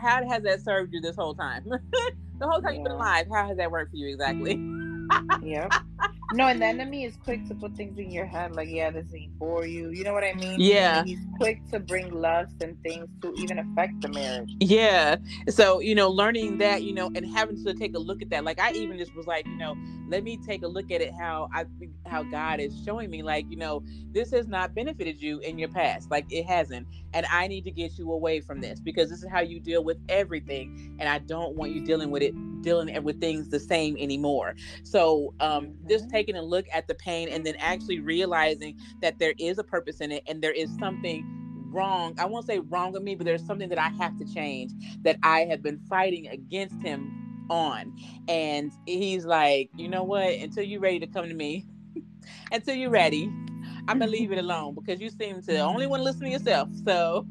how has that served you this whole time? the whole time yeah. you've been alive, how has that worked for you exactly? Yep. No, and the enemy is quick to put things in your head like, yeah, this ain't for you. You know what I mean? Yeah. he's quick to bring lust and things to even affect the marriage. Yeah. So, you know, learning that, you know, and having to take a look at that. Like I even just was like, you know, let me take a look at it how I how God is showing me, like, you know, this has not benefited you in your past. Like it hasn't. And I need to get you away from this because this is how you deal with everything. And I don't want you dealing with it, dealing with things the same anymore. So um, mm-hmm. Taking a look at the pain and then actually realizing that there is a purpose in it and there is something wrong. I won't say wrong with me, but there's something that I have to change that I have been fighting against him on. And he's like, you know what? Until you're ready to come to me, until you're ready, I'm gonna leave it alone because you seem to only want to listen to yourself. So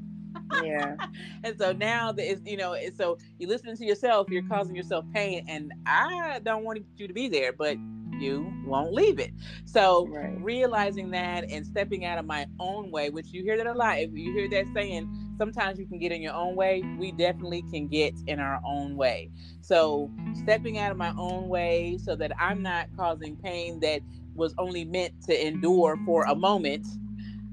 yeah. and so now that it's you know, so you listening to yourself, you're causing yourself pain, and I don't want you to be there, but you won't leave it. So right. realizing that and stepping out of my own way, which you hear that a lot. If you hear that saying, sometimes you can get in your own way. We definitely can get in our own way. So stepping out of my own way so that I'm not causing pain that was only meant to endure for a moment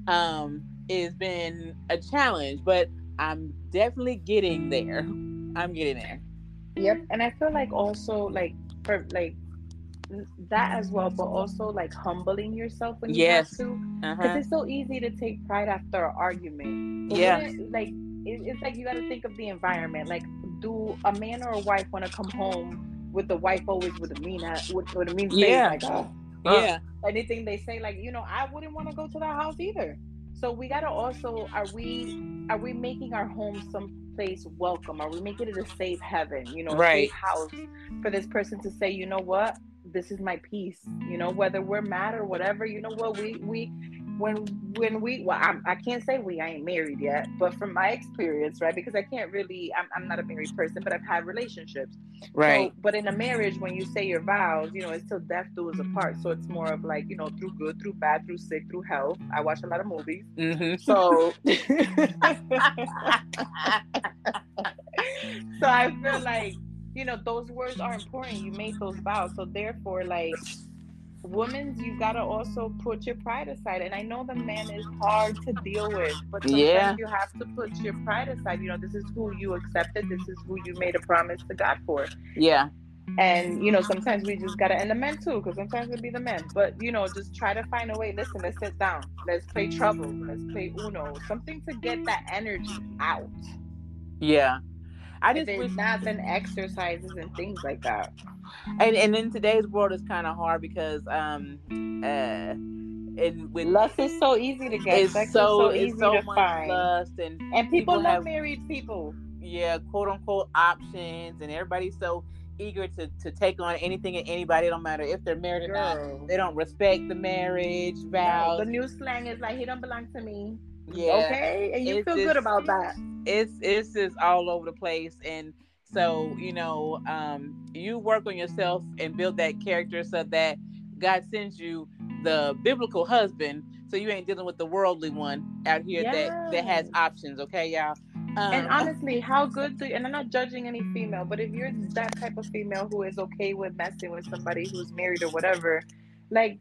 um has been a challenge, but I'm definitely getting there. I'm getting there. Yep. And I feel like also like for like that as well, but also like humbling yourself when you yes. have to. Because uh-huh. it's so easy to take pride after an argument. Yeah. like it, it's like you got to think of the environment. Like, do a man or a wife want to come home with the wife always with a mean with, with a mean face? Yeah. Like, oh, yeah. Anything they say, like you know, I wouldn't want to go to that house either. So we gotta also are we are we making our home some place welcome? Are we making it a safe heaven? You know, right. safe house for this person to say, you know what, this is my peace. You know, whether we're mad or whatever, you know what, we we when when we well I'm, i can not say we i ain't married yet but from my experience right because i can't really i'm, I'm not a married person but i've had relationships. Right. so, but in a marriage when you say your vows you know it's till death do us apart. So it's more of like you know through good through bad through sick through health i watch a lot of movies. Mm-hmm. so so i feel like you know those words are important you make those vows so therefore like women you gotta also put your pride aside. And i know the man is hard to deal with but sometimes yeah. you have to put your pride aside. You know this is who you accepted. This is who you made a promise to god for. Yeah. And you know sometimes we just gotta and the men too because sometimes it'll be the men. But you know just try to find a way. Listen let's sit down. Let's play trouble. Let's play uno. Something to get that energy out. Yeah i just wish not then exercises and things like that and and in today's world it's kind of hard because um uh and with lust is so easy to get it's Sex so, so easy so to much find lust and and people, love have married people yeah quote unquote options and everybody's so eager to, to take on anything and anybody. It don't matter if they're married or not. They don't respect the marriage vows. No, the new slang is like he don't belong to me. Yeah. Okay. And you It's feel just- good about that. It's it's just all over the place. And so, you know, um, you work on yourself and build that character so that God sends you the biblical husband so you ain't dealing with the worldly one out here that that has options, okay, y'all? Um, And honestly, how good do and I'm not judging any female, but if you're that type of female who is okay with messing with somebody who's married or whatever, like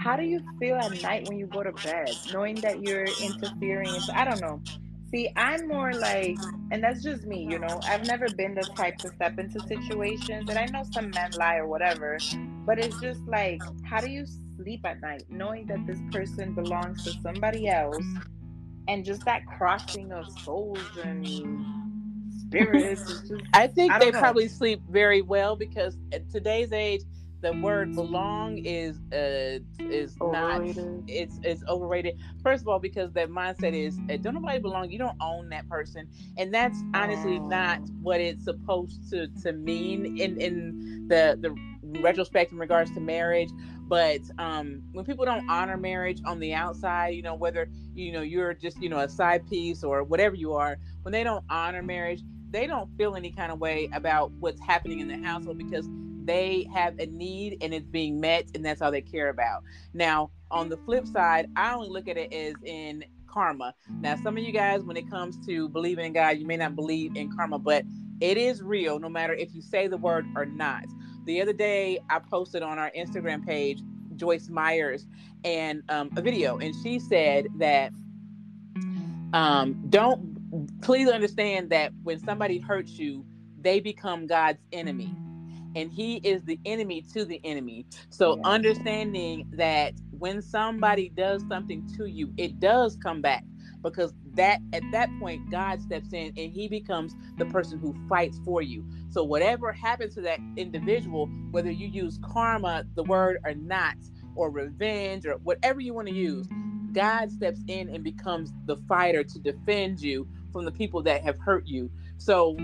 how do you feel at night when you go to bed, knowing that you're interfering? I don't know. See, I'm more like, and that's just me, you know. I've never been the type to step into situations, and I know some men lie or whatever, but it's just like, how do you sleep at night knowing that this person belongs to somebody else, and just that crossing of souls and spirits is just I think I they know. probably sleep very well because at today's age, the word belong is uh is not it's it's overrated. First of all, because that mindset is uh, don't nobody belong. You don't own that person, and that's honestly not Oh. what it's supposed to to mean in in the the retrospect in regards to marriage. But um, when people don't honor marriage on the outside, you know whether you know you're just you know a side piece or whatever you are, when they don't honor marriage, they don't feel any kind of way about what's happening in the household because they have a need and it's being met and that's all they care about. Now on the flip side i only look at it as in karma. Now some of you guys when it comes to believing in god you may not believe in karma but it is real no matter if you say the word or not. The other day i posted on our instagram page Joyce Meyers and um, a video and she said that um, don't please understand that when somebody hurts you they become god's enemy and he is the enemy to the enemy. So Yeah. understanding that when somebody does something to you, it does come back because that at that point God steps in and he becomes the person who fights for you. So whatever happens to that individual, whether you use karma, the word or not, or revenge or whatever you want to use, God steps in and becomes the fighter to defend you from the people that have hurt you. So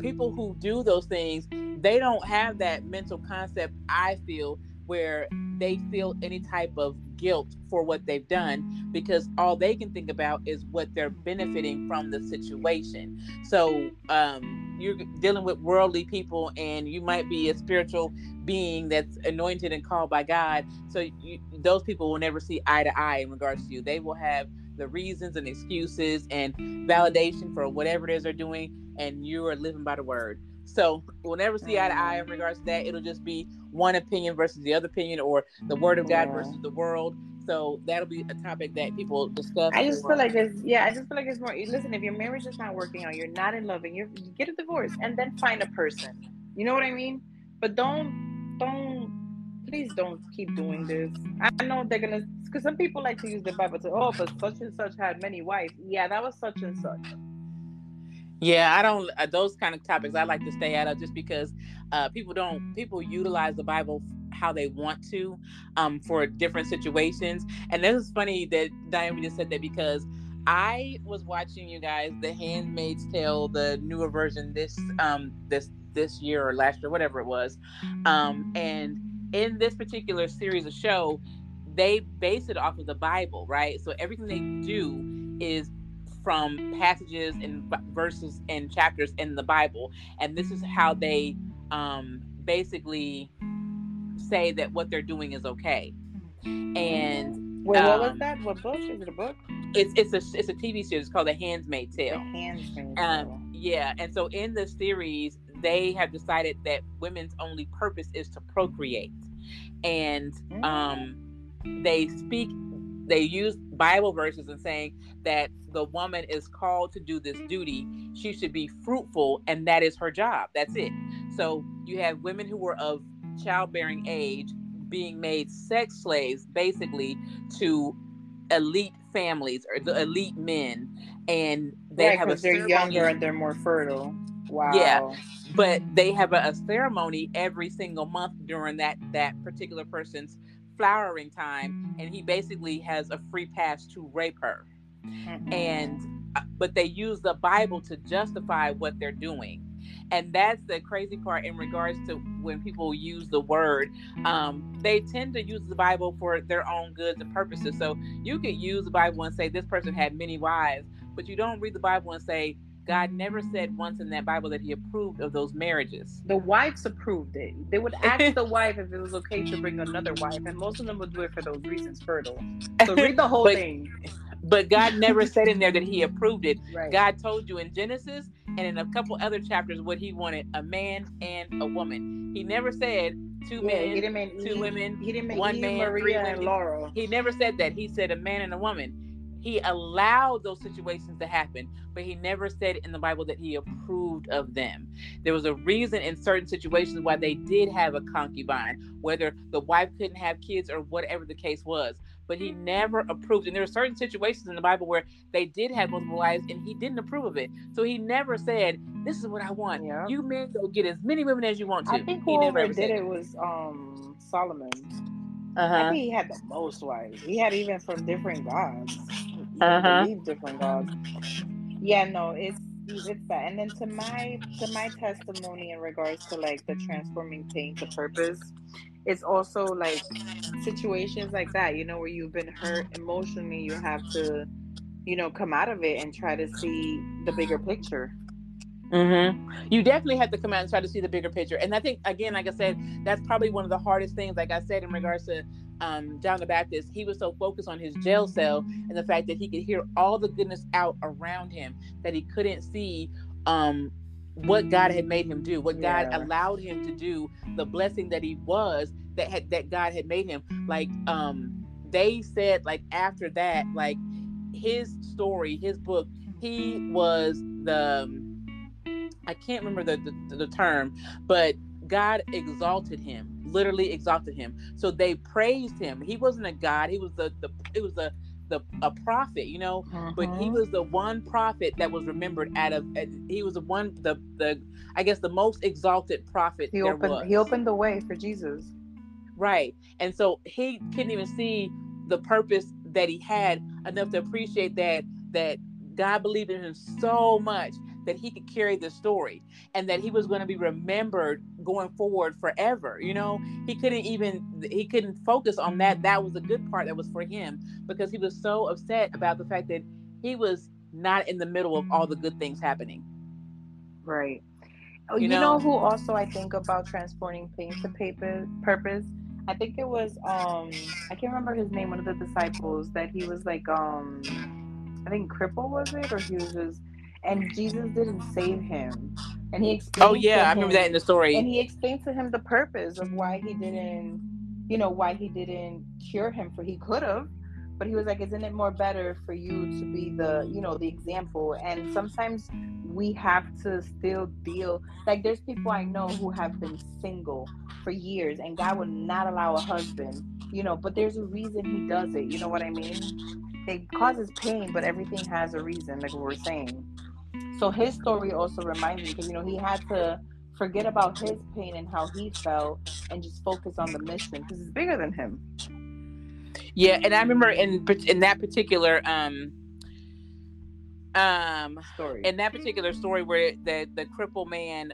people who do those things they don't have that mental concept i feel where they feel any type of guilt for what they've done because all they can think about is what they're benefiting from the situation. So um, you're dealing with worldly people and you might be a spiritual being that's anointed and called by god. So you, those people will never see eye to eye in regards to you. They will have the reasons and excuses and validation for whatever it is they're doing and you are living by the word so we'll never see eye to eye in regards to that. It'll just be one opinion versus the other opinion, or the word of God Yeah. versus the world. So that'll be a topic that people discuss. I just feel like it's yeah. I just feel like it's more. Listen, if your marriage is not working out, you're not in love, and you get a divorce, and then find a person. You know what I mean? But don't don't please don't keep doing this. I know they're gonna because some people like to use the Bible to oh, but such and such had many wives. Yeah, that was such and such. Yeah, I don't uh, those kind of topics I like to stay out of just because uh, people don't people utilize the Bible how they want to um, for different situations. And this is funny that Diane just said that because I was watching you guys The Handmaid's Tale, the newer version this um this this year or last year, whatever it was. Um, and in this particular series of show, they base it off of the Bible, right? So everything they do is from passages and verses and chapters in the Bible, and this is how they um, basically say that what they're doing is okay. And Wait, what was Um, that? What book? Is it a book? it's it's a it's a TV series called The Handmaid's The Tale. Um, yeah, and so in the series, they have decided that women's only purpose is to procreate, and um, they speak they use Bible verses and saying that the woman is called to do this duty. She should be fruitful, and that is her job. That's it. So you have women who were of childbearing age being made sex slaves, basically to elite families or the elite men, and they right, have a they're younger and they're more fertile. Wow. Yeah. But they have a, a ceremony every single month during that that particular person's flowering time, and he basically has a free pass to rape her. Mhm. And uh, but they use the Bible to justify what they're doing. And that's the crazy part in regards to when people use the word. Um, they tend to use the Bible for their own goods and purposes. So you could use the Bible and say this person had many wives, but you don't read the Bible and say God never said once in that Bible that He approved of those marriages. the wives approved it. They would ask the wife if it was okay to bring another wife, and most of them would do it for those reasons fertile. So read the whole But- thing. But God never said in there that He approved it. Right. God told you in Genesis and in a couple other chapters what He wanted a man and a woman. He never said two yeah, he men, two Eve- women. He didn't make one Eve, man, three Maria, and women. Laura. He never said that. He said a man and a woman. He allowed those situations to happen, but he never said in the Bible that he approved of them. There was a reason in certain situations why they did have a concubine, whether the wife couldn't have kids or whatever the case was. But he never approved. And there are certain situations in the Bible where they did have multiple wives and he didn't approve of it. So he never said, This is what I want. Yeah. You men go get as many women as you want to. I think he never did it was um Solomon. I Uh-huh. think he had the most wives. He had even from different gods. He Uh-huh. believed different gods. Yeah, no, it's it's that. And then to my to my testimony in regards to like the transforming pain to purpose, it's also like situations like that, you know, where you've been hurt emotionally, you have to, you know, come out of it and try to see the bigger picture. Mm-hmm. You definitely have to come out and try to see the bigger picture. And I think, again, like I said, that's probably one of the hardest things. Like I said, in regards to um, John the Baptist, he was so focused on his jail cell and the fact that he could hear all the goodness out around him that he couldn't see um, what God had made him do, what God Yeah. allowed him to do, the blessing that he was that had that God had made him. Like um, they said, like after that, like his story, his book, he was the um, I can't remember the, the the term, but God exalted him, literally exalted him. So they praised him. He wasn't a god. He was the the it was the the a prophet, you know. But he Mhm. was the one prophet that was remembered out of. He was the one the the I guess the most exalted prophet he there opened was. he opened the way for Jesus. Right. And so he couldn't even see the purpose that he had enough to appreciate that that God believed in him so much that he could carry the story and that he was going to be remembered going forward forever. You know, he couldn't even he couldn't focus on that. That was the good part that was for him because he was so upset about the fact that he was not in the middle of all the good things happening. Right. Oh, You you, know? know? who also I think about transporting pain to paper purpose? I think it was um I can't remember his name, one of the disciples that he was like um I think cripple was it or he was just and Jesus didn't save him. And he oh, explained Oh yeah, to I remember him- that in the story. and he explained to him the purpose of why he didn't you know why he didn't cure him for he could have. But he was like isn't it more better for you to be the you know the example? And sometimes we have to still deal like there's people i know who have been single for years and god would not allow a husband you know but there's a reason he does it. You know what i mean? It causes pain but everything has a reason like we we're saying so his story also reminds me because you know he had to forget about his pain and how he felt and just focus on the mission because it's bigger than him Yeah, and I remember in in that particular um um story in that particular story where the the crippled man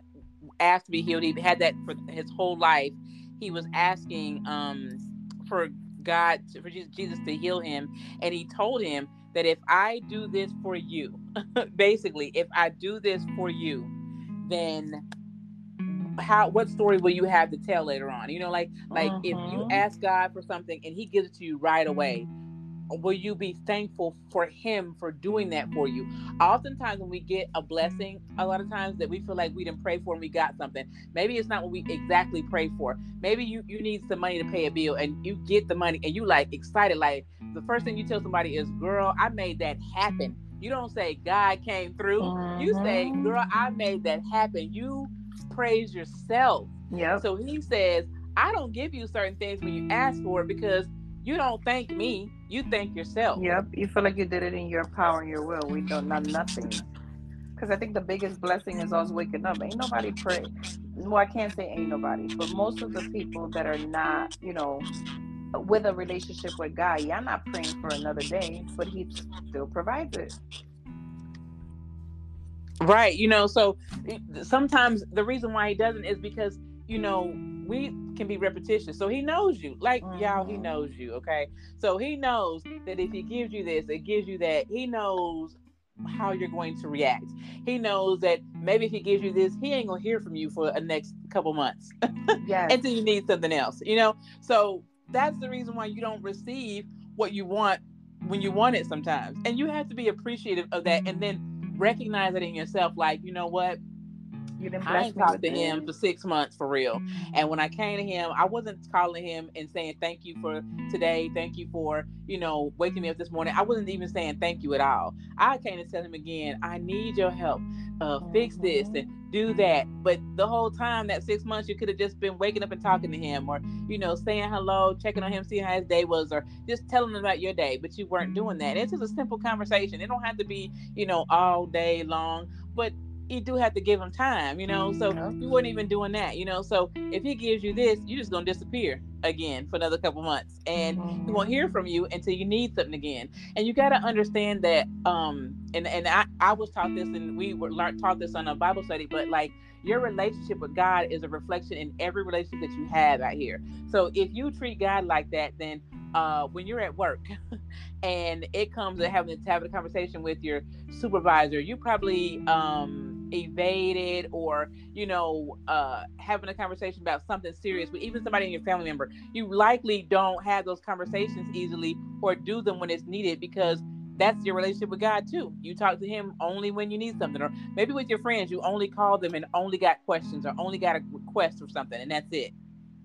asked to be healed, he had that for his whole life. He was asking um for God to, for Jesus Jesus to heal him, and he told him that if I do this for you, basically, if I do this for you, then how what story will you have to tell later on? You know, like like if you Mhm. ask God for something and He gives it to you right away, will you be thankful for Him for doing that for you? Oftentimes, when we get a blessing, a lot of times that we feel like we didn't pray for and we got something. Maybe it's not what we exactly pray for. Maybe you you need some money to pay a bill and you get the money and you like excited like the first thing you tell somebody is, "Girl, I made that happen." You don't say God came through. Mm-hmm. You say, mm-hmm. "Girl, I made that happen." You praise yourself. Yeah. So he says, "I don't give you certain things when you ask for it because you don't thank me. You thank yourself." Yep. You feel like you did it in your power and your will. We don't not nothing. Because I think the biggest blessing is us waking up. Ain't nobody pray. Well, I can't say ain't nobody, but most of the people that are not, you know, with a relationship with God, y'all not praying for another day, but He still provides it. Right. You know, so eh, sometimes the reason why He doesn't is because, you know, we can be repetitious. So He knows you. Like, mm-hmm. y'all, He mm-hmm. knows you. Okay. So He knows that if He gives you this, it gives you that. He knows how you're going to react. He knows that maybe if he gives you this, he ain't gonna hear from you for a next couple months. Yeah. Until you need something else, you know? So that's the reason why you don't receive what you want when you want it sometimes. And you have to be appreciative of that and then recognize it in yourself, like, you know what? You didn't I ain't talked to him for six months for real. And when I came to him, I wasn't calling him and saying thank you for today, thank you for, you know, waking me up this morning. I wasn't even saying thank you at all. I came to tell him again, I need your help. Uh, fix this and do that. But the whole time, that six months, you could have just been waking up and talking to him or, you know, saying hello, checking on him, seeing how his day was, or just telling him about your day. But you weren't doing that. It's just a simple conversation. It don't have to be, you know, all day long. But you do have to give him time, you know. So you weren't even doing that, you know. So if he gives you this, you're just gonna disappear again for another couple months, and mm-hmm. he won't hear from you until you need something again. And you got to understand that. Um, and and I I was taught this, and we were learned taught this on a Bible study, but like your relationship with God is a reflection in every relationship that you have out here. So if you treat God like that, then uh, when you're at work and it comes to having to have a conversation with your supervisor, you probably um evaded or you know uh, having a conversation about something serious with even somebody in your family member you likely don't have those conversations easily or do them when it's needed because that's your relationship with God too. You talk to Him only when you need something, or maybe with your friends, you only call them and only got questions or only got a request for something, and that's it.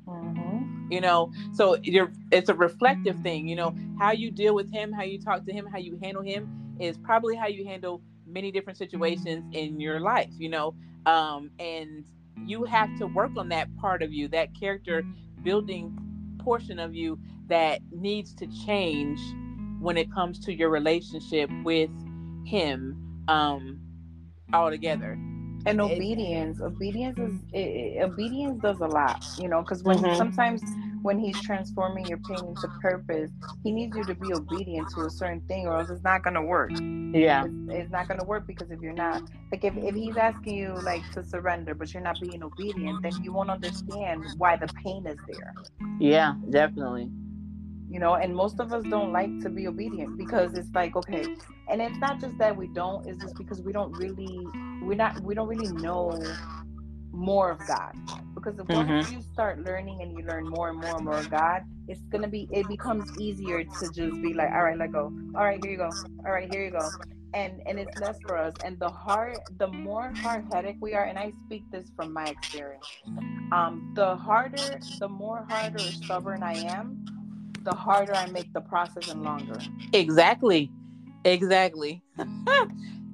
Mm-hmm. You know, so you're, it's a reflective thing. You know, how you deal with Him, how you talk to Him, how you handle Him is probably how you handle many different situations in your life, you know, um, and you have to work on that part of you, that character building portion of you that needs to change when it comes to your relationship with Him um, altogether and obedience obedience is it, obedience does a lot you know because when mm-hmm. sometimes when he's transforming your pain into purpose he needs you to be obedient to a certain thing or else it's not gonna work. Yeah. It's, it's not gonna work because if you're not like if, if he's asking you like to surrender but you're not being obedient then you won't understand why the pain is there. Yeah definitely. You know and most of us don't like to be obedient because it's like okay and it's not just that we don't it's just because we don't really we're not we don't really know more of god because the mm-hmm. once you start learning and you learn more and more and more of god it's gonna be it becomes easier to just be like all right let go all right here you go all right here you go and and it's less for us and the hard the more hard-headed we are and i speak this from my experience um the harder the more harder or stubborn i am the harder I make the process and longer. Exactly. Exactly.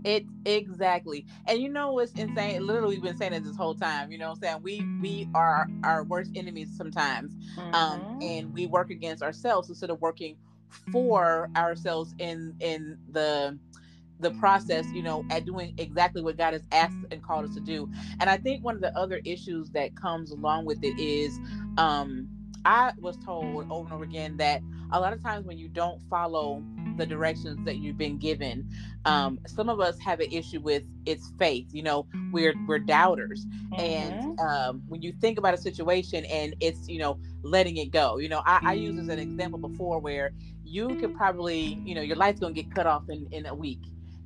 it exactly. And you know what's insane? Literally we've been saying it this whole time. You know what I'm saying? We we are our worst enemies sometimes. Um, mm-hmm. Um and we work against ourselves instead of working for ourselves in in the the process, you know, at doing exactly what God has asked and called us to do. And I think one of the other issues that comes along with it is um I was told over and over again that a lot of times when you don't follow the directions that you've been given, um, some of us have an issue with its faith. You know, we're we're doubters, mm-hmm. and um, when you think about a situation and it's you know letting it go. You know, I, I used as an example before where you could probably you know your life's gonna get cut off in in a week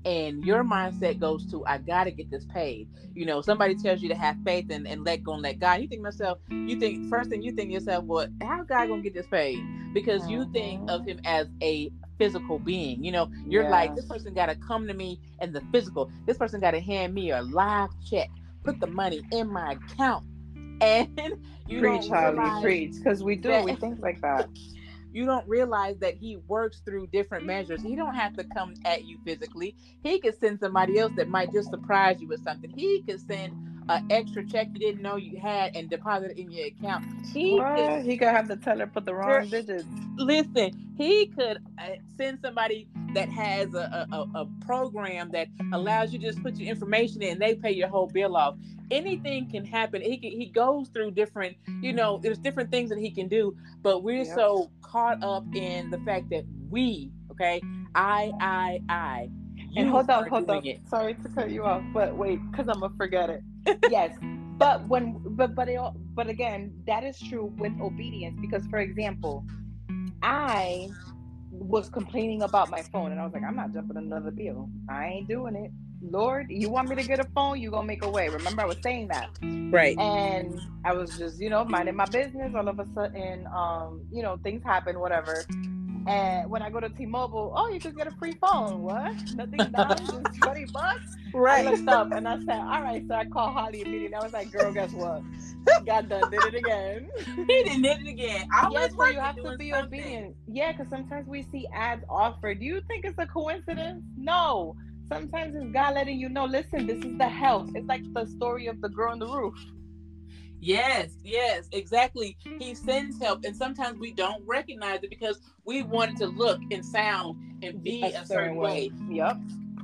and your mindset goes to I gotta get this paid. You know, somebody tells you to have faith and, and let go and let God. You think myself, you think first thing you think yourself, well, how God gonna get this paid? Because you think of mm-hmm. him as a physical being. You know, you're yeah. like, this person gotta come to me and the physical. This person gotta hand me a live check, put the money in my account. And you preach, Holly, preach. Because we do, that, we think like that. You don't realize that he works through different measures. He don't have to come at you physically. He could send somebody else that might just surprise you with something. He could send an extra check you didn't know you had and deposit it in your account. He could, he could have the teller put the wrong digits. Listen, he could uh, send somebody that has a, a, a program that allows you to just put your information in and they pay your whole bill off. Anything can happen. He can, he goes through different, you know, there's different things that he can do, but we're yep. so caught up in the fact that we, okay, I, I, I, and hold on, hold on. It. Sorry to cut you off, but wait, because I'm gonna forget it. Yes, but when, but but it, but again, that is true with obedience because, for example, I was complaining about my phone, and I was like, I'm not jumping another bill. I ain't doing it. Lord, you want me to get a phone? You gonna make a way. Remember, I was saying that. Right. And I was just, you know, minding my business. All of a sudden, um, you know, things happen, whatever. And when I go to T-Mobile, oh, you could get a free phone. What? Nothing done. Just twenty bucks. Right. I looked up and I said, all right. So I called Holly immediately. I was like, girl, guess what? Got done. Did it again. he did it again. I yes, so you have to be something. obedient. Yeah, because sometimes we see ads offered. Do you think it's a coincidence? No. Sometimes it's God letting you know, listen, this is the help. It's like the story of the girl on the roof. Yes, yes, exactly. He sends help, and sometimes we don't recognize it because we want it to look and sound and be a, a certain way. way. Yep.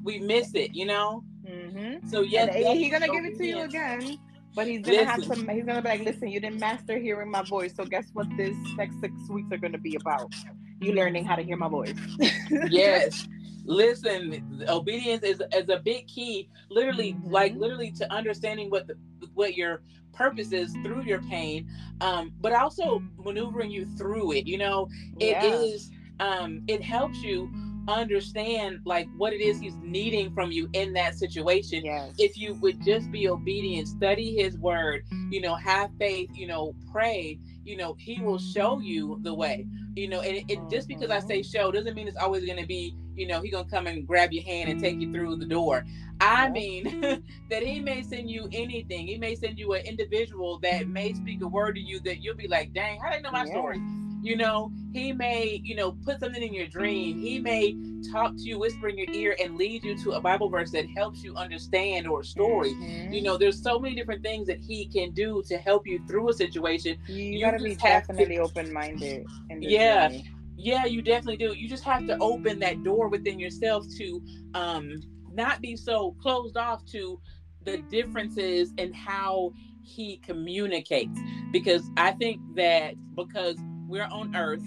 We miss it, you know. Mm-hmm. So yes, he's gonna give it to you again, but he's gonna listen. have some. He's gonna be like, "Listen, you didn't master hearing my voice, so guess what? This next six weeks are gonna be about you learning how to hear my voice." yes. Listen, obedience is, is a big key. Literally, mm-hmm. like literally to understanding what the what your purpose is through your pain um but also maneuvering you through it you know it yeah. is um it helps you understand like what it is he's needing from you in that situation yes. if you would just be obedient study his word you know have faith you know pray you know he will show you the mm-hmm. way you know and, just because i say mm-hmm. show doesn't mean it's always going to be you know he gonna come and grab your hand and take you mm-hmm. through the door. I mean that he may send you anything. He may send you an individual that may speak a word to you that you'll be like dang how do I know my yeah. story you know, he may, you know, put something in your dream. He may talk to you, whisper in your ear, and lead you to a Bible verse that helps you understand or a story. Mm-hmm. You know, there's so many different things that he can do to help you through a situation. You, you gotta be definitely open minded. Yeah. Journey. Yeah, you definitely do. You just have to open that door within yourself to um not be so closed off to the differences in how he communicates because i think that because we're on Earth,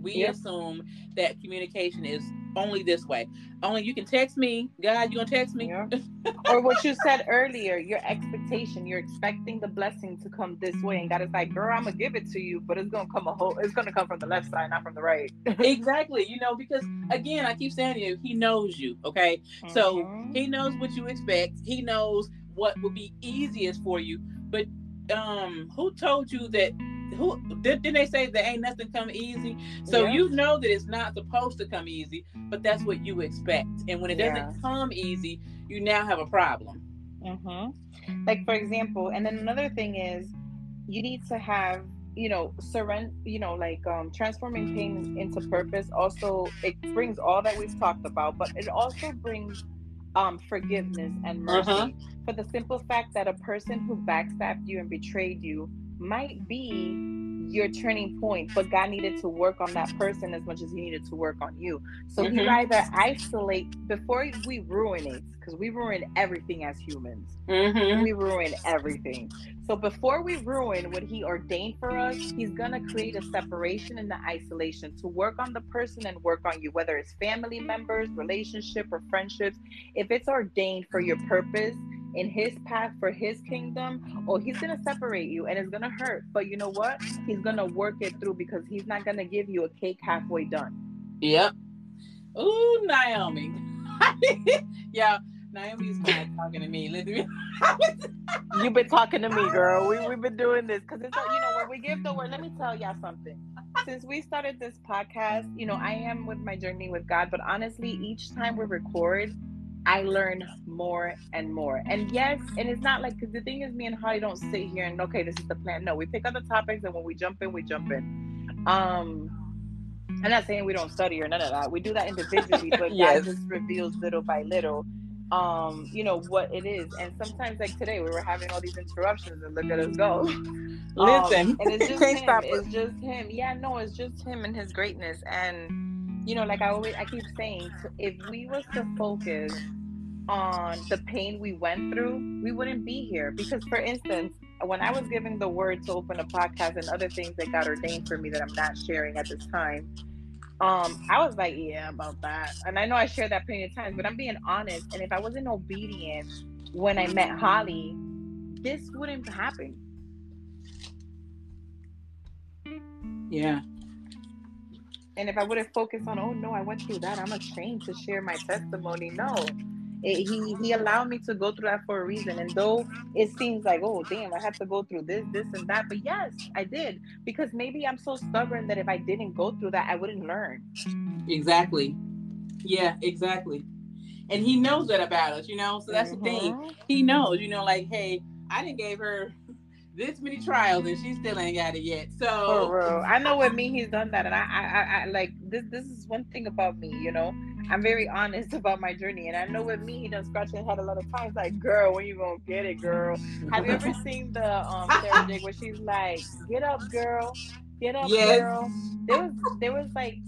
we yep. assume that communication is only this way. Only you can text me, God, you gonna text me? Yeah. or what you said earlier, your expectation, you're expecting the blessing to come this way, and God is like, girl, I'm gonna give it to you, but it's gonna come a whole, it's gonna come from the left side, not from the right. exactly, you know, because again, I keep saying to you, He knows you, okay? Mm-hmm. So He knows what you expect. He knows what will be easiest for you, but um, who told you that who did, didn't they say that ain't nothing come easy? So yeah. you know that it's not supposed to come easy, but that's what you expect. And when it doesn't come easy, you now have a problem. Mm-hmm. Like for example, and then another thing is you need to have you know surrender you know like um transforming pain into purpose also it brings all that we've talked about but it also brings um forgiveness and mercy uh-huh. for the simple fact that a person who backstabbed you and betrayed you might be your turning point, but God needed to work on that person as much as He needed to work on you. So mm-hmm. He either isolate before we ruin it, because we ruin everything as humans. Mm-hmm. We ruin everything. So before we ruin what He ordained for us, He's gonna create a separation and the isolation to work on the person and work on you, whether it's family members, relationship, or friendships. If it's ordained for your purpose in his path for his kingdom, or he's gonna separate you and it's gonna hurt. But you know what? He's gonna work it through because he's not gonna give you a cake halfway done. Yep. Ooh, Naomi. yeah, Naomi's of talking to me. You've been talking to me, girl. We we've been doing this because it's you know when we give the word. Let me tell y'all something. Since we started this podcast, you know I am with my journey with God, but honestly, each time we record, I learn more and more. And yes, and it's not like because the thing is, me and Holly don't sit here and okay, this is the plan. No, we pick up the topics, and when we jump in, we jump in. Um, I'm not saying we don't study or none of that. We do that individually, but yes. God just reveals little by little um you know what it is and sometimes like today we were having all these interruptions and look at us go listen um, and it's just him it's just him yeah no it's just him and his greatness and you know like i always i keep saying if we was to focus on the pain we went through we wouldn't be here because for instance when i was giving the word to open a podcast and other things that got ordained for me that i'm not sharing at this time um, I was like, yeah, about that. And I know I shared that plenty of times, but I'm being honest. And if I wasn't obedient when I met Holly, this wouldn't happen. Yeah. And if I would have focused on, oh no, I went through that, I'm ashamed to share my testimony. No, it, he he allowed me to go through that for a reason. And though it seems like, oh damn, I have to go through this, this, and that, but yes, I did because maybe I'm so stubborn that if I didn't go through that, I wouldn't learn. Exactly. Yeah, exactly. And he knows that about us, you know. So that's mm-hmm. the thing. Mm-hmm. He knows, you know, like, hey, I didn't gave her this many trials and she still ain't got it yet. So. I know with me he's done that and I, I I like this this is one thing about me, you know. I'm very honest about my journey and I know with me he done scratch his head a lot of times like girl when you gonna get it girl. Have you ever seen the um Sarah where she's like, Get up girl, get up yes. girl. There was there was like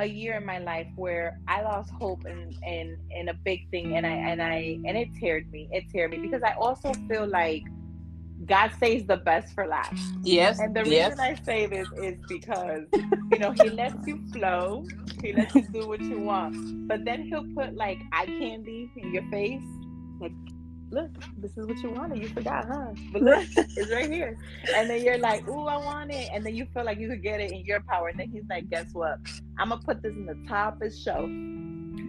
a year in my life where I lost hope in, in in a big thing and I and I and it teared me. It teared me because I also feel like God saves the best for last. Yes. And the reason yes. I say this is because, you know, He lets you flow, He lets you do what you want. But then He'll put like eye candy in your face. Like, look, this is what you wanted. You forgot, huh? But look, it's right here. And then you're like, ooh, I want it. And then you feel like you could get it in your power. And then He's like, guess what? I'm going to put this in the top of the shelf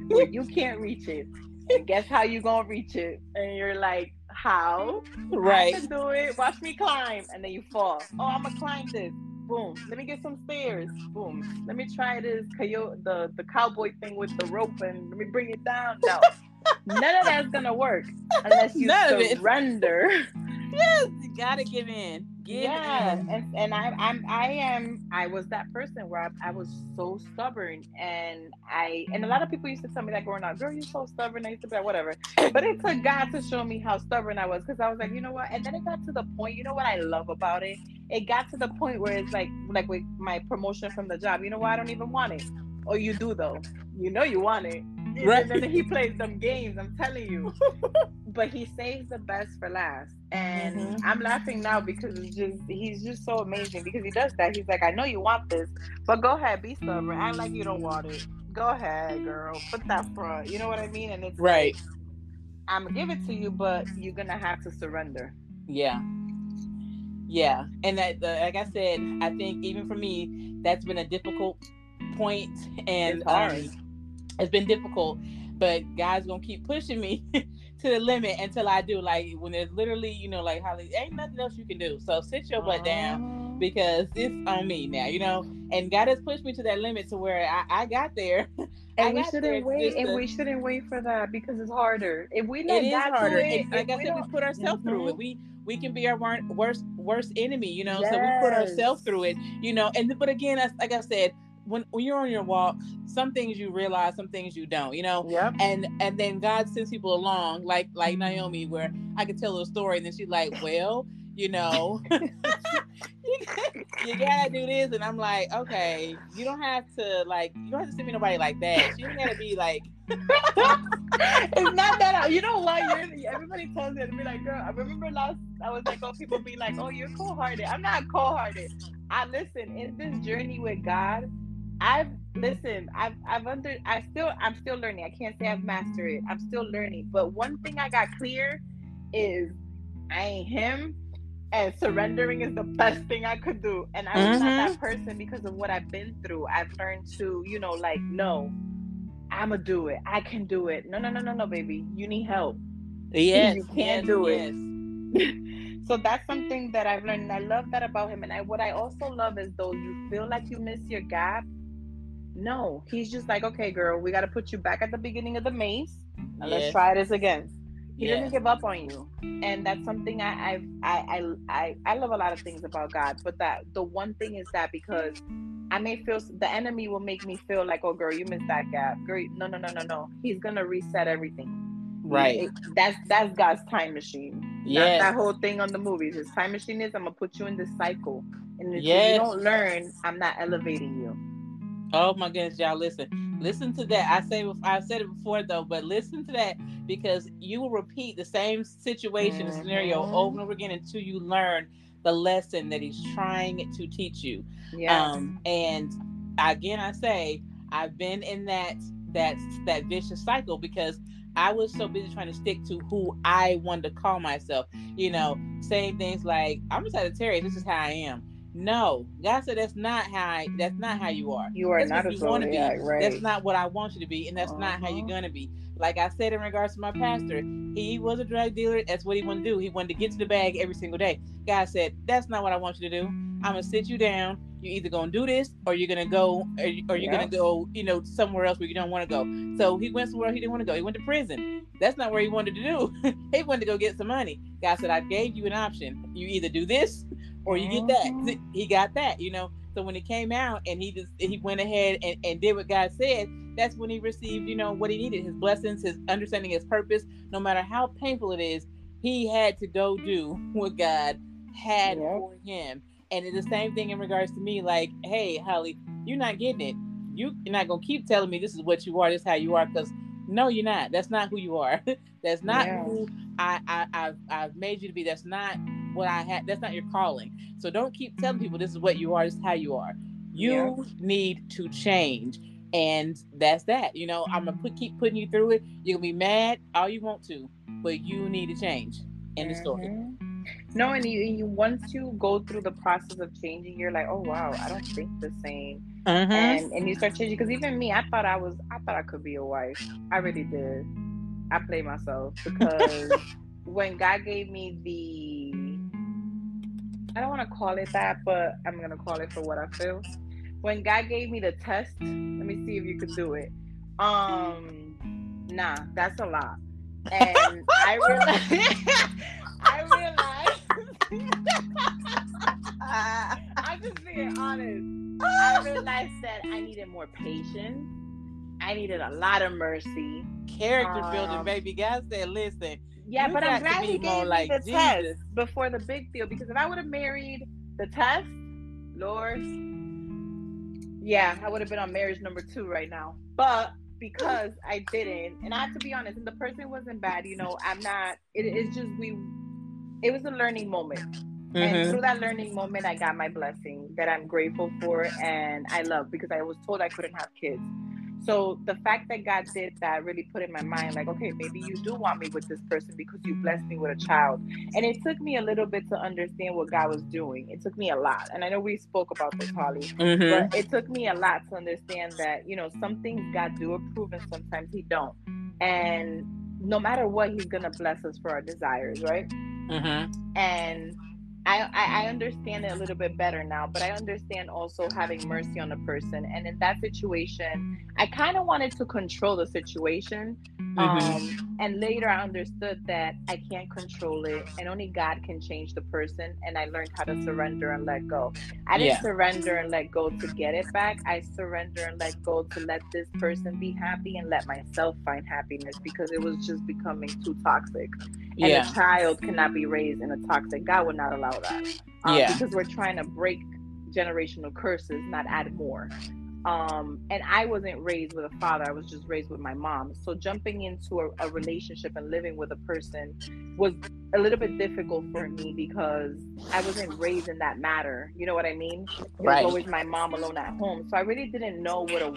where you can't reach it. And guess how you going to reach it? And you're like, how. Right. I can do it. Watch me climb. And then you fall. Oh, I'm gonna climb this. Boom. Let me get some stairs. Boom. Let me try this coyote the, the cowboy thing with the rope and let me bring it down. No. None of that's gonna work unless you None surrender. Yes, you gotta give in. Give yeah, in. and and I I'm I am I was that person where I, I was so stubborn and I and a lot of people used to tell me that growing up, girl, you're so stubborn. I used to be like, whatever. But it took God to show me how stubborn I was because I was like, you know what? And then it got to the point. You know what I love about it? It got to the point where it's like like with my promotion from the job. You know what? I don't even want it. Or oh, you do though. You know you want it. Right. And then he plays some games. I'm telling you. but he saves the best for last. And mm-hmm. I'm laughing now because it's just he's just so amazing because he does that. He's like, I know you want this, but go ahead, be stubborn. Act like you don't want it. Go ahead, girl. Put that front. You know what I mean? And it's right. Like, I'm gonna give it to you, but you're gonna have to surrender. Yeah. Yeah. And that the, like I said, I think even for me, that's been a difficult point and um, it's been difficult but God's gonna keep pushing me to the limit until I do. Like when there's literally, you know, like Holly, ain't nothing else you can do. So sit your butt down because it's on me now, you know. And God has pushed me to that limit to where I, I got there. And we shouldn't wait. And we shouldn't wait for that because it's harder. If we let it is harder. It, like I said, we put ourselves mm-hmm. through it. We we can be our worst worst enemy, you know. Yes. So we put ourselves through it, you know. And but again, like I said, when when you're on your walk, some things you realize, some things you don't, you know. Yeah. And and then God sends people along, like like Naomi, where I could tell a story, and then she's like, "Well, you know, you gotta do this," and I'm like, "Okay, you don't have to like, you don't have to send me nobody like that. You don't gotta be like." it's not that you know you're everybody tells me to be like girl i remember last i was like oh people be like oh you're cold-hearted i'm not cold-hearted i listen in this journey with god I've listened. I've I've under. I still. I'm still learning. I can't say I've mastered it. I'm still learning. But one thing I got clear is I ain't him, and surrendering is the best thing I could do. And I was mm-hmm. not that mm-hmm. person because of what I've been through. I've learned to, you know, like no, I'ma do it. I can do it. No, no, no, no, no, baby. You need help. Yes, you can't yes, do it. so that's something that I've learned. And I love that about him. And I what I also love is though you feel like you miss your gap, no, he's just like, okay, girl, we got to put you back at the beginning of the maze, yes. let's try this again. He yes. doesn't give up on you, and that's something I, I I I I love a lot of things about God, but that the one thing is that because I may feel the enemy will make me feel like, oh girl, you missed that gap. Girl, no, no, no, no, no. He's gonna reset everything. Right. It- that's that's God's time machine. That's that whole thing on the movies. His time machine is I'm gonna put you in this cycle. And if Yes. you don't learn, I'm not elevating you. Oh my goodness, y'all! Listen, listen to that. I say I've said it before though, but listen to that because you will repeat the same situation scenario Mhm. over and over again until you learn the lesson that he's trying to teach you. Yeah. Um, and again, I say I've been in that that that vicious cycle because I was so busy trying to stick to who I wanted to call myself. You know, saying things like "I'm a Sagittarius. This is how I am." No, God said that's not how I, that's not how you are. you are that's not what a you wanna be. right? That's not what I want you to be, and that's not how Uh-huh. you're gonna be. Like I said in regards to my pastor, he was a drug dealer. That's what he wanted to do. He wanted to get to the bag every single day. God said, "That's not what I want you to do. I'm gonna sit you down. You're either gonna do this, or you're gonna go, or, you- or you're Yeah. gonna go, you know, somewhere else where you don't want to go." So he went somewhere he didn't want to go. He went to prison. That's not where he wanted to do. he wanted to go get some money. God said, "I gave you an option. You either do this, or you get that." Mhm. He got that, you know. So when he came out and he just he went ahead and, and did what God said, that's when he received, you know, what he needed, his blessings, his understanding his purpose. No matter how painful it is, he had to go do what God had Yep. for him. And it's the same thing in regards to me, like, hey, Holly, you're not getting it. You- You're not gonna keep telling me this is what you are, this is how you are, because no, you're not. That's not who you are. that's not Yeah. who I, I I've I've made you to be. That's not what I had. That's not your calling. So don't keep telling people this is what you are, this is how you are. You need to change. And that's that. You know, I'm gonna put, keep putting you through it. You're gonna be mad all you want to, but you need to change. End of story. Mhm. No, and you, you once you go through the process of changing, you're like, oh wow, I don't think the same, Mhm. and and you start changing. Because even me, I thought I was, I thought I could be a wife. I really did. I played myself because when God gave me the, I don't want to call it that, but I'm gonna call it for what I feel. When God gave me the test, let me see if you could do it. Um, nah, that's a lot. And I realized, I realized, I'm just being honest. I realized that I needed more patience. I needed a lot of mercy. Character building, Um, baby. God said, listen, Yeah, You but I'm glad he gave like me the Jesus. test before the big deal. Because if I would have married the test, Lord, yeah, I would have been on marriage number two right now. But because I didn't, and I have to be honest, and the person wasn't bad. You know, I'm not. It, it's just we. It was a learning moment, and Mhm. through that learning moment, I got my blessing that I'm grateful for and I love because I was told I couldn't have kids. So the fact that God did that really put in my mind, like, okay, maybe you do want me with this person because you blessed me with a child. And it took me a little bit to understand what God was doing. It took me a lot. And I know we spoke about this, Holly, Mhm. but it took me a lot to understand that, you know, some things God do approve and sometimes he don't. And no matter what, he's gonna bless us for our desires, right? Mhm. and I, I I understand it a little bit better now, but I understand also having mercy on a person. And in that situation, I kind of wanted to control the situation. Mhm. Um, and later I understood that I can't control it, and only God can change the person. And I learned how to surrender and let go. I didn't Yeah. surrender and let go to get it back. I surrender and let go to let this person be happy and let myself find happiness because it was just becoming too toxic and yeah. a child cannot be raised in a toxic god would not allow that um, Yeah. because we're trying to break generational curses not add more um, and i wasn't raised with a father i was just raised with my mom. So jumping into a, a relationship and living with a person was a little bit difficult for me because i wasn't raised in that matter. You know what i mean? It Right. was always my mom alone at home. So i really didn't know what a,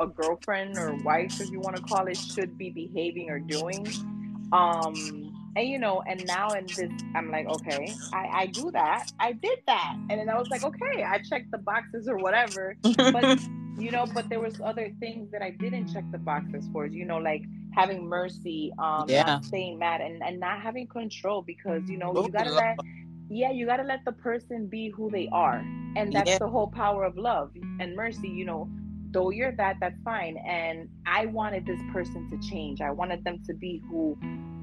a girlfriend or wife if you want to call it should be behaving or doing. Um and you know and now in this i'm like okay i i do that. I did that. And then i was like okay i checked the boxes or whatever. But you know but there was other things that i didn't check the boxes for you know like having mercy um Yeah. not staying mad and, and not having control because you know Oh, you gotta let yeah you gotta let the person be who they are. And that's Yeah. the whole power of love and mercy you know. Though you're that that's fine. And i wanted this person to change. I wanted them to be who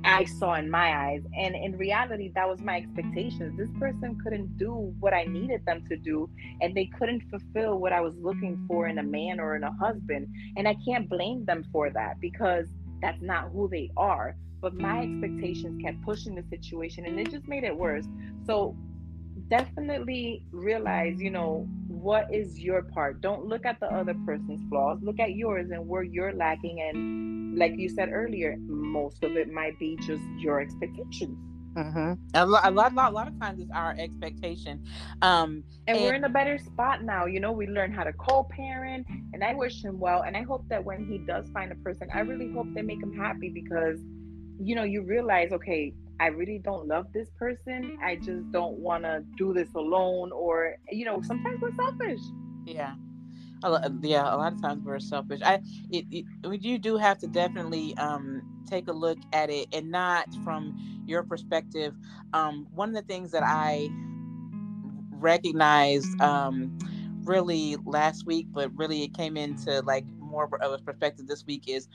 Mm. I saw in my eyes. And in reality, that was my expectations. This person couldn't do what I needed them to do, and they couldn't fulfill what I was looking for in a man or in a husband. And I can't blame them for that because that's not who they are. But my expectations kept pushing the situation, and it just made it worse. So definitely realize, you know, what is your part. Don't look at the other person's flaws. Look at yours and where you're lacking. And like you said earlier, most of it might be just your expectations. Mm-hmm. A, lot, a lot, a lot of times it's our expectation. Um, and, and, we're in a better spot now. You know, we learn how to co-parent, and I wish him well. And I hope that when he does find a person, I really hope they make him happy because, you know, you realize, okay, I really don't love this person. I just don't want to do this alone, or you know, sometimes we're selfish. Yeah. Yeah, a lot of times we're selfish. I, it, it, you do have to definitely um, take a look at it, and not from your perspective. Um, one of the things that I recognized um, really last week, but really it came into like more of a perspective this week is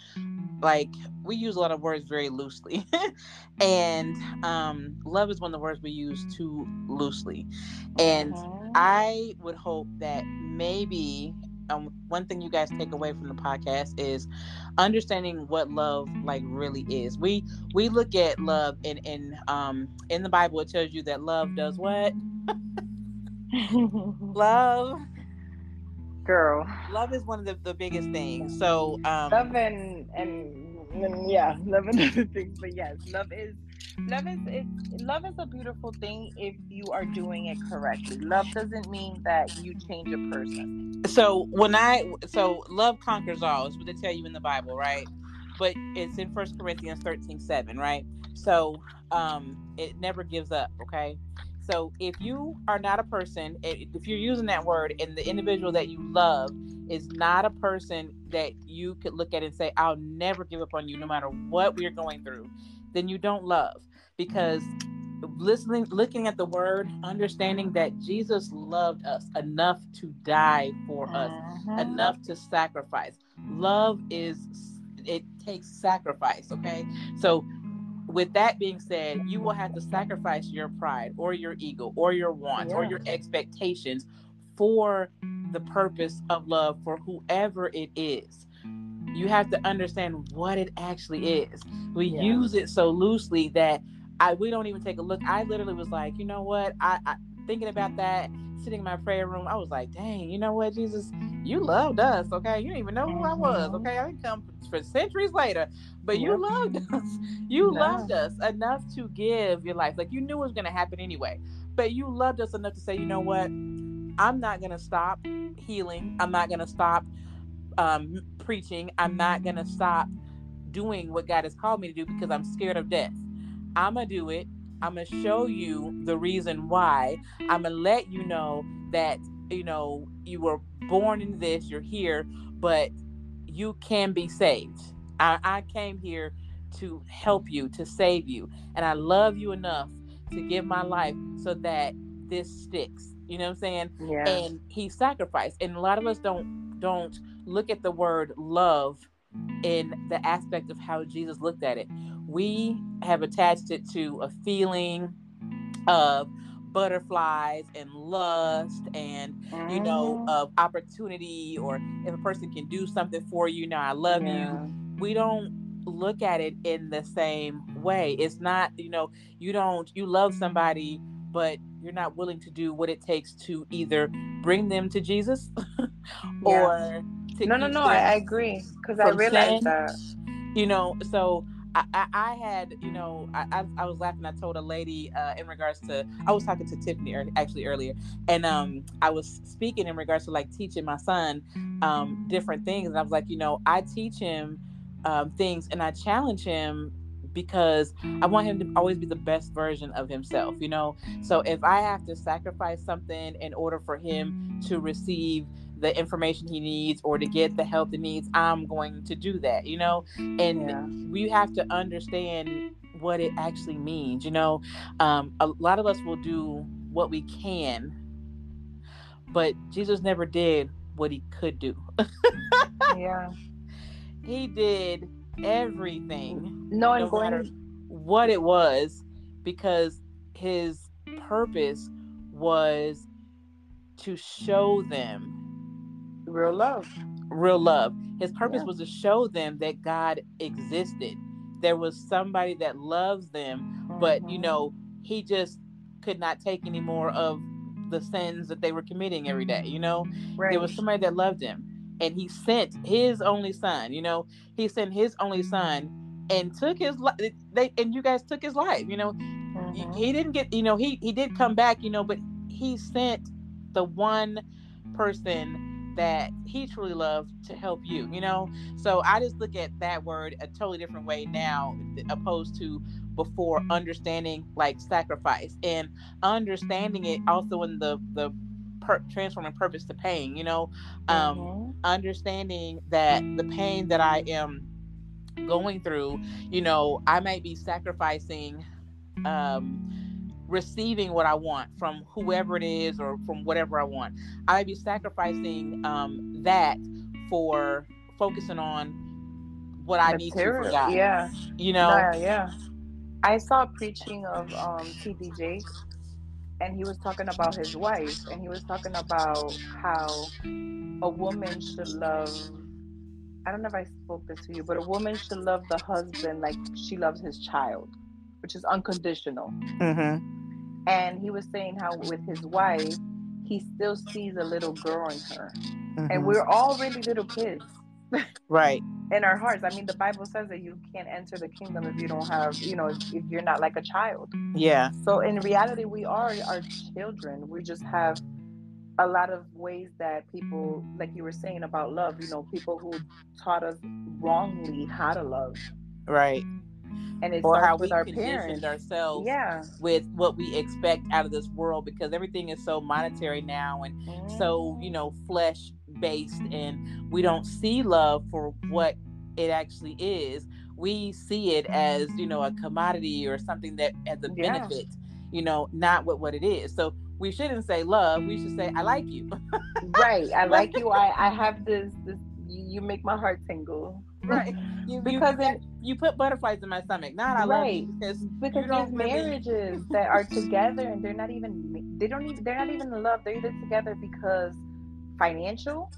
like we use a lot of words very loosely and um, love is one of the words we use too loosely and mm-hmm. i would hope that maybe um, one thing you guys take away from the podcast is understanding what love like really is. We we look at love and in um in the bible it tells you that love does what? Love girl. Love is one of the, the biggest things so um love and and, and yeah love and other things but yes love is love is it love is a beautiful thing if you are doing it correctly. Love doesn't mean that you change a person. So when i so love conquers all is what they tell you in the bible right? But it's in first corinthians 13 7 right? So um it never gives up okay so if you are not a person, if you're using that word and the individual that you love is not a person that you could look at and say, I'll never give up on you no matter what we're going through, then you don't love. Because listening, looking at the word, understanding that Jesus loved us enough to die for us, uh-huh. enough to sacrifice. Love is, it takes sacrifice, okay? So with that being said, you will have to sacrifice your pride or your ego or your wants yeah. or your expectations for the purpose of love for whoever it is. You have to understand what it actually is. We yeah. use it so loosely that I we don't even take a look. I literally was like, you know what? I, I thinking about that, sitting in my prayer room, I was like, dang, you know what, Jesus, you loved us, okay? You didn't even know who I was, mm-hmm. okay? I didn't come for centuries later, but you loved us. You no. loved us enough to give your life. Like you knew it was going to happen anyway, but you loved us enough to say, you know what? I'm not going to stop healing. I'm not going to stop um, preaching. I'm not going to stop doing what God has called me to do because I'm scared of death. I'm going to do it. I'm going to show you the reason why. I'm going to let you know that, you know, you were born in this, you're here, but you can be saved. I, I came here to help you, to save you. And I love you enough to give my life so that this sticks. You know what I'm saying? Yeah. And he sacrificed. And a lot of us don't don't look at the word love in the aspect of how Jesus looked at it. We have attached it to a feeling of butterflies and lust and you know mm-hmm. of opportunity or if a person can do something for you now i love yeah. you we don't look at it in the same way it's not you know you don't you love somebody but you're not willing to do what it takes to either bring them to jesus or no no no I, agree because i realize that you know so I, I, had, you know, I, I, was laughing. I told a lady uh, in regards to, I was talking to Tiffany actually earlier, and um, I was speaking in regards to like teaching my son um, different things. And I was like, you know, I teach him um, things and I challenge him because I want him to always be the best version of himself, you know? So if I have to sacrifice something in order for him to receive the information he needs or to get the help he needs, I'm going to do that, you know? And yeah. we have to understand what it actually means, you know? Um, a lot of us will do what we can, but Jesus never did what he could do. yeah. He did everything. No, no going what it was because his purpose was to show them real love. Real love. His purpose Yeah. was to show them that God existed. There was somebody that loves them, but you Mhm. know, he just could not take any more of the sins that they were committing every day, you know? right. There was somebody that loved him and he sent his only son, you know, he sent his only son and took his life they and you guys took his life, you know, he- Mhm. he didn't get you know he he did come back you know but he sent the one person that he truly loved to help you you know. So i just look at that word a totally different way now opposed to before understanding like sacrifice. And understanding it also in the the per- transforming purpose to pain you know um Mhm. understanding that the pain that I am going through, you know, I might be sacrificing um receiving what I want from whoever it is or from whatever I want. I might be sacrificing um that for focusing on what I need to for God. Yeah. You know, Yeah, yeah. I saw preaching of um TD Jakes and he was talking about his wife and he was talking about how a woman should love I don't know if I spoke this to you, but a woman should love the husband like she loves his child, which is unconditional. hmm And he was saying how with his wife, he still sees a little girl in her. And we're all really little kids. Right. in our hearts. I mean, the Bible says that you can't enter the kingdom if you don't have, you know, if, if you're not like a child. Yeah. So in reality, we are our children. We just have a lot of ways that people, like you were saying about love, you know, people who taught us wrongly how to love, Right. and it's Or how we our conditioned parents. ourselves Yeah. with what we expect out of this world because everything is so monetary now and so you know flesh based and we don't see love for what it actually is we see it as you know a commodity or something that as a Yeah. benefit you know not what what it is so we shouldn't say love we should say i like you right. I like you. I I have this. This you make my heart tingle. right you, Because you, in you put butterflies in my stomach not i love you Right. because because You there's marriages that are together and they're not even they don't even they're not even in love they're either together because financial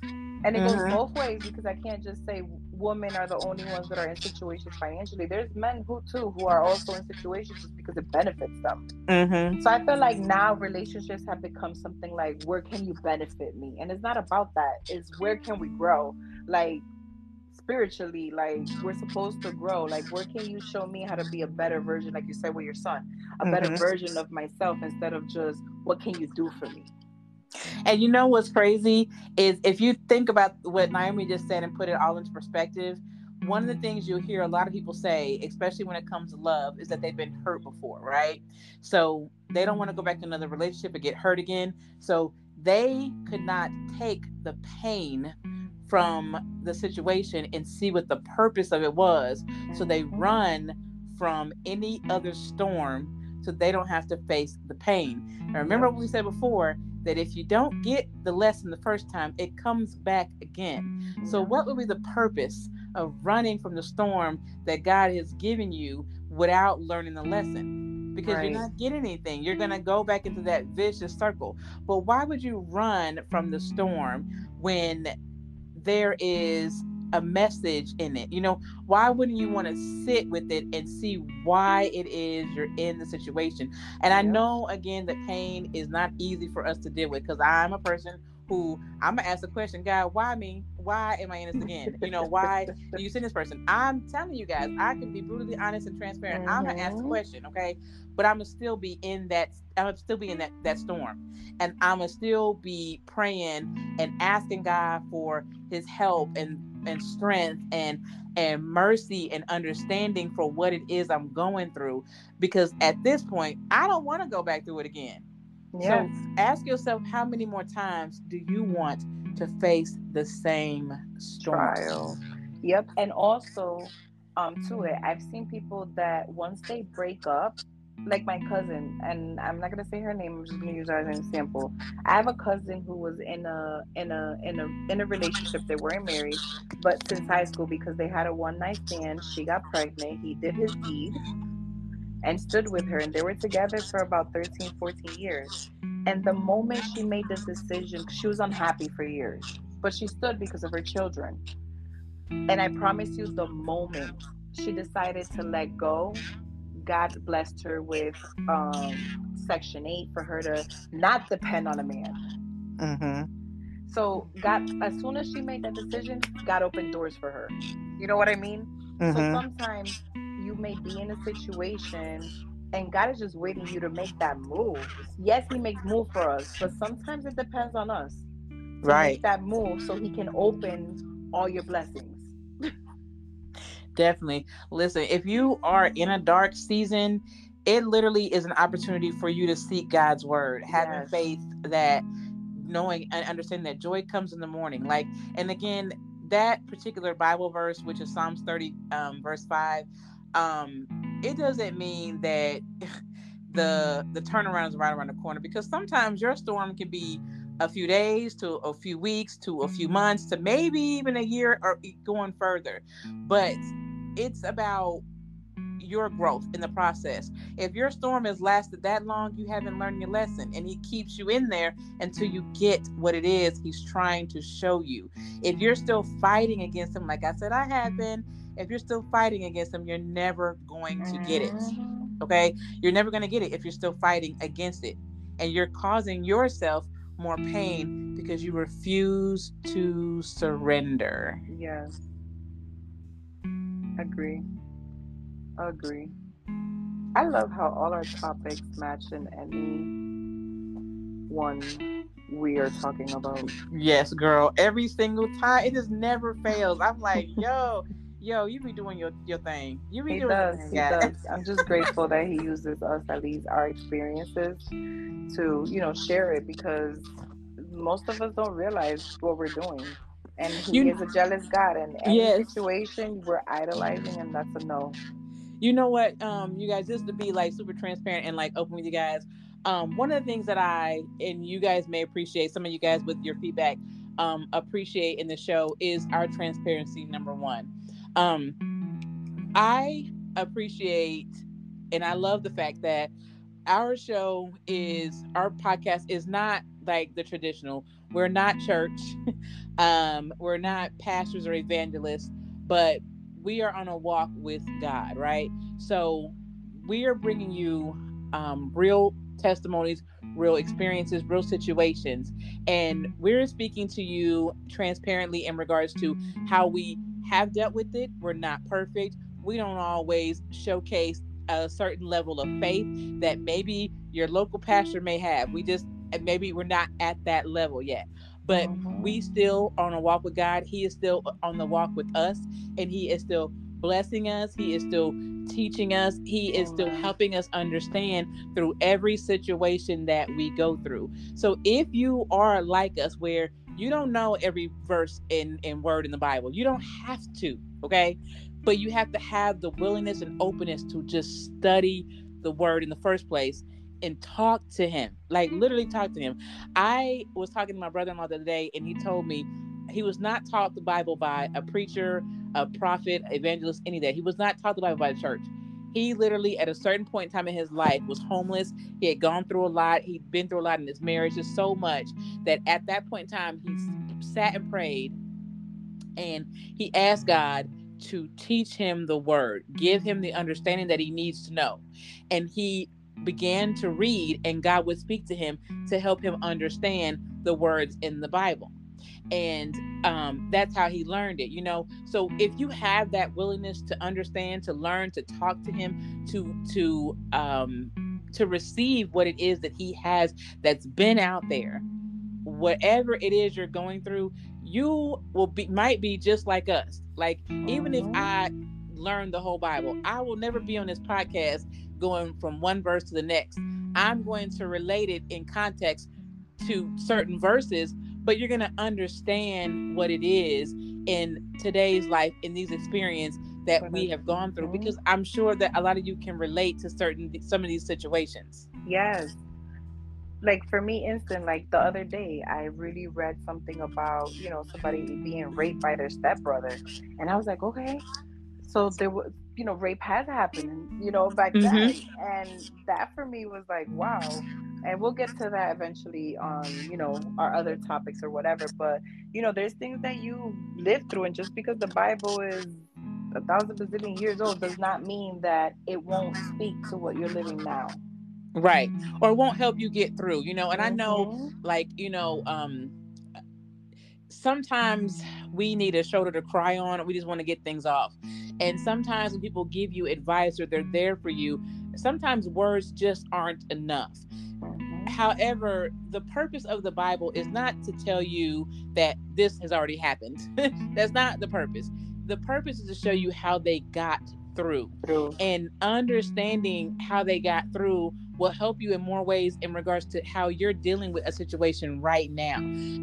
and it Mhm. goes both ways because i can't just say women are the only ones that are in situations financially. There's men who too who are also in situations just because it benefits them. Mm-hmm. so i feel like now relationships have become something like where can you benefit me? And it's not about that. It's where can we grow? Like spiritually like we're supposed to grow. Like where can you show me how to be a better version like you said with your son a better Mhm. version of myself instead of just what can you do for me And you know what's crazy is if you think about what Naomi just said and put it all into perspective, one of the mm-hmm. things you'll hear a lot of people say, especially when it comes to love, is that they've been hurt before, right? So they don't want to go back to another relationship and get hurt again. So they could not take the pain from the situation and see what the purpose of it was. So they run from any other storm so they don't have to face the pain. Now, remember what we said before that if you don't get the lesson the first time, it comes back again. So, what would be the purpose of running from the storm that God has given you without learning the lesson? Because Right. you're not getting anything. You're going to go back into that vicious circle. But why would you run from the storm when there is a message in it? You know, why wouldn't you want to sit with it and see why it is you're in the situation? And I know again that pain is not easy for us to deal with because I'm a person who I'm gonna ask the question, God, why me? Why am I in this again? You know, why do you send this person? I'm telling you guys, I can be brutally honest and transparent. I'm gonna ask the Mhm. question, okay? But I'm gonna still be in that. I'm gonna still be in that that storm, and I'm gonna still be praying and asking God for His help and and strength and and mercy and understanding for what it is I'm going through. Because at this point, I don't want to go back through it again. yes So ask yourself, how many more times do you want to face the same storm? trial yep and also um to it i've seen people that once they break up like my cousin and i'm not to say her name i'm just to use her as an example. I have a cousin who was in a in a in a in a relationship they weren't married but since high school because they had a one night stand she got pregnant he did his deed and stood with her and they were together for about 13 14 years. And the moment she made the decision she was unhappy for years but she stood because of her children. And i promise you the moment she decided to let go god blessed her with um, section 8 for her to not depend on a man Mm-hmm. so god as soon as she made that decision god opened doors for her you know what i mean so Mm-hmm. sometimes you may be in a situation and God is just waiting you to make that move. Yes, He makes move for us, but sometimes it depends on us to Right. make that move so He can open all your blessings. Definitely. Listen, if you are in a dark season, it literally is an opportunity for you to seek God's word, having Yes. faith that knowing and understanding that joy comes in the morning. Like, and again, that particular Bible verse, which is Psalms 30, um, verse 5, um, it doesn't mean that the the turnaround is right around the corner because sometimes your storm can be a few days to a few weeks to a few months to maybe even a year or going further but it's about your growth in the process if your storm has lasted that long you haven't learned your lesson and he keeps you in there until you get what it is he's trying to show you if you're still fighting against him like i said i have been if you're still fighting against him you're never going to get it Mhm. okay you're never going to get it if you're still fighting against it and you're causing yourself more pain because you refuse to surrender Yes. Agree. Agree. I love how all our topics match in any one we are talking about. yes girl every single time it just never fails i'm like yo yo you be doing your, your thing you be He doing does. your thing He does. I'm just grateful that he uses us, at least our experiences, to you know share it because most of us don't realize what we're doing, and he You- is a jealous God. And any Yes. situation we're idolizing, and that's a no. you know what um you guys just to be like super transparent and like open with you guys um one of the things that i and you guys may appreciate some of you guys with your feedback um appreciate in the show is our transparency number one um i appreciate and i love the fact that our show is our podcast is not like the traditional we're not church um we're not pastors or evangelists but we are on a walk with God, right? So we are bringing you um, real testimonies, real experiences, real situations, and we're speaking to you transparently in regards to how we have dealt with it. We're not perfect. We don't always showcase a certain level of faith that maybe your local pastor may have. We just and maybe we're not at that level yet. But Mhm. we still are on a walk with God. He is still on the walk with us and he is still blessing us. He is still teaching us. He is still helping us understand through every situation that we go through. So if you are like us where you don't know every verse in in word in the Bible, you don't have to, okay? But you have to have the willingness and openness to just study the word in the first place and talk to him. Like literally talk to him. Mm. I was talking to my brother-in-law the other day and he told me he was not taught the Bible by a preacher, a prophet, evangelist, any of that. He was not taught the Bible by the church. He literally, at a certain point in time in his life, was homeless. He had gone through a lot. He'd been through a lot in his marriage, just so much that at that point in time, he sat and prayed and he asked God to teach him the word, give him the understanding that he needs to know. And he began to read, and God would speak to him to help him understand the words in the Bible. And um, that's how he learned it you know? So if you have that willingness to understand to learn to talk to him to to um, to receive what it is that he has that's been out there whatever it is you're going through you will be might be just like us. Like even if Mhm. i learned the whole bible i will never be on this podcast going from one verse to the next i'm going to relate it in context to certain verses but you're going to understand what it is in today's life in these experiences that we have gone through Mhm. because i'm sure that a lot of you can relate to certain some of these situations Yes. Like for me, instant, like the other day, I really read something about, you know, somebody being raped by their stepbrother. And I was like, okay. So there was you know rape has happened you know back mm-hmm. then and that for me was like wow and we'll get to that eventually on you know our other topics or whatever but you know there's things that you live through and just because the bible is a thousand bazillion years old does not mean that it won't speak to what you're living now right or won't help you get through you know and mm-hmm. i know mm-hmm. like you know um sometimes we need a shoulder to cry on we just want to get things off and sometimes when people give you advice or they're there for you sometimes words just aren't enough mm-hmm. however the purpose of the bible is not to tell you that this has already happened that's not the purpose the purpose is to show you how they got through. through. And understanding how they got through will help you in more ways in regards to how you're dealing with a situation right now,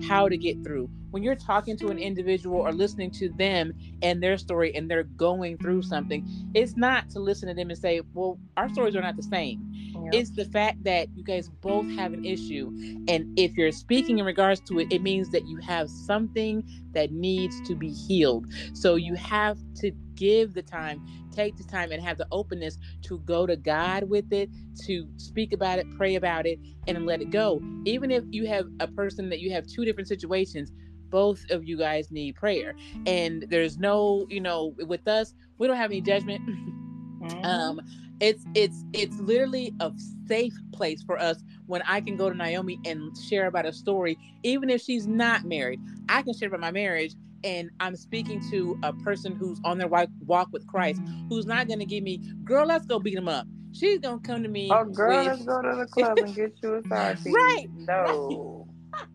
how to get through. When you're talking to an individual or listening to them and their story and they're going through something, it's not to listen to them and say, well, our stories are not the same. Yep. It's the fact that you guys both have an issue. And if you're speaking in regards to it, it means that you have something that needs to be healed. So you have to give the time take the time and have the openness to go to God with it, to speak about it, pray about it, and let it go. Even if you have a person that you have two different situations, both of you guys need prayer. And there's no, you know, with us, we don't have any judgment. Mm-hmm. Um, it's it's it's literally a safe place for us when I can go to Naomi and share about a story, even if she's not married. I can share about my marriage and I'm speaking to a person who's on their walk with Christ, who's not going to give me, girl, let's go beat him up. She's going to come to me. Oh, girl, with... let's go to the club and get you a side Right. No.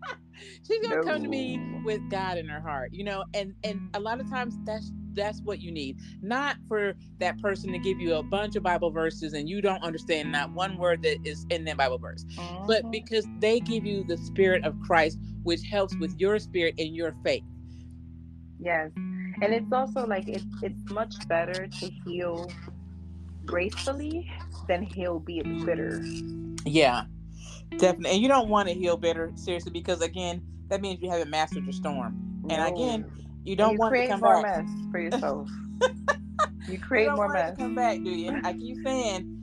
She's gonna no. come to me with God in her heart, you know, and and a lot of times that's that's what you need. Not for that person to give you a bunch of Bible verses and you don't understand not one word that is in that Bible verse, but mm-hmm. because they give you the Spirit of Christ, which helps with your spirit and your faith. Yes. And it's also like it's it's much better to heal gracefully than heal be bitter. Yeah. Definitely. And you don't want to heal bitter, seriously, because again, that means you haven't mastered your storm. And no. again, you don't you want to come more back. mess for yourself. you create you more mess. come back, do you? I keep saying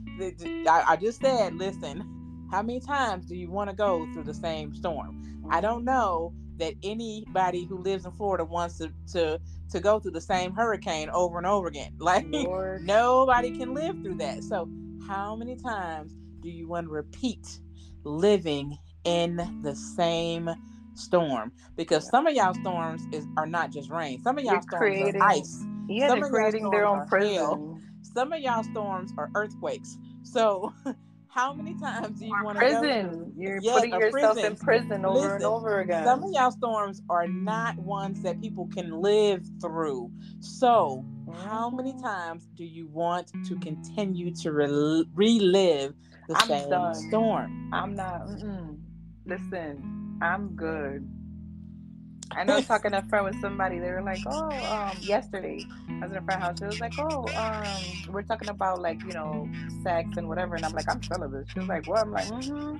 I just said, listen, how many times do you want to go through the same storm? I don't know that anybody who lives in Florida wants to to to go through the same hurricane over and over again. Like Lord. nobody can live through that. So how many times do you want to repeat living in the same storm? Because yeah. some of y'all storms is are not just rain. Some of y'all You're storms creating, are ice. Yeah, some they're creating their own prison. Hail. Some of y'all storms are earthquakes. So how many times do you want to prison? You're putting yourself prison. in prison over Listen, and over again. Some of y'all storms are not ones that people can live through. So, how many mm-hmm. times do you want to continue to re- relive the I'm same done. storm? I'm not. Mm-mm. Listen, I'm good. I know talking to friend with somebody, they were like, Oh, um, yesterday I was in a friend house. It was like, Oh, um, we're talking about like, you know, sex and whatever and I'm like, I'm celibate. She was like, What? I'm like, mm-hmm.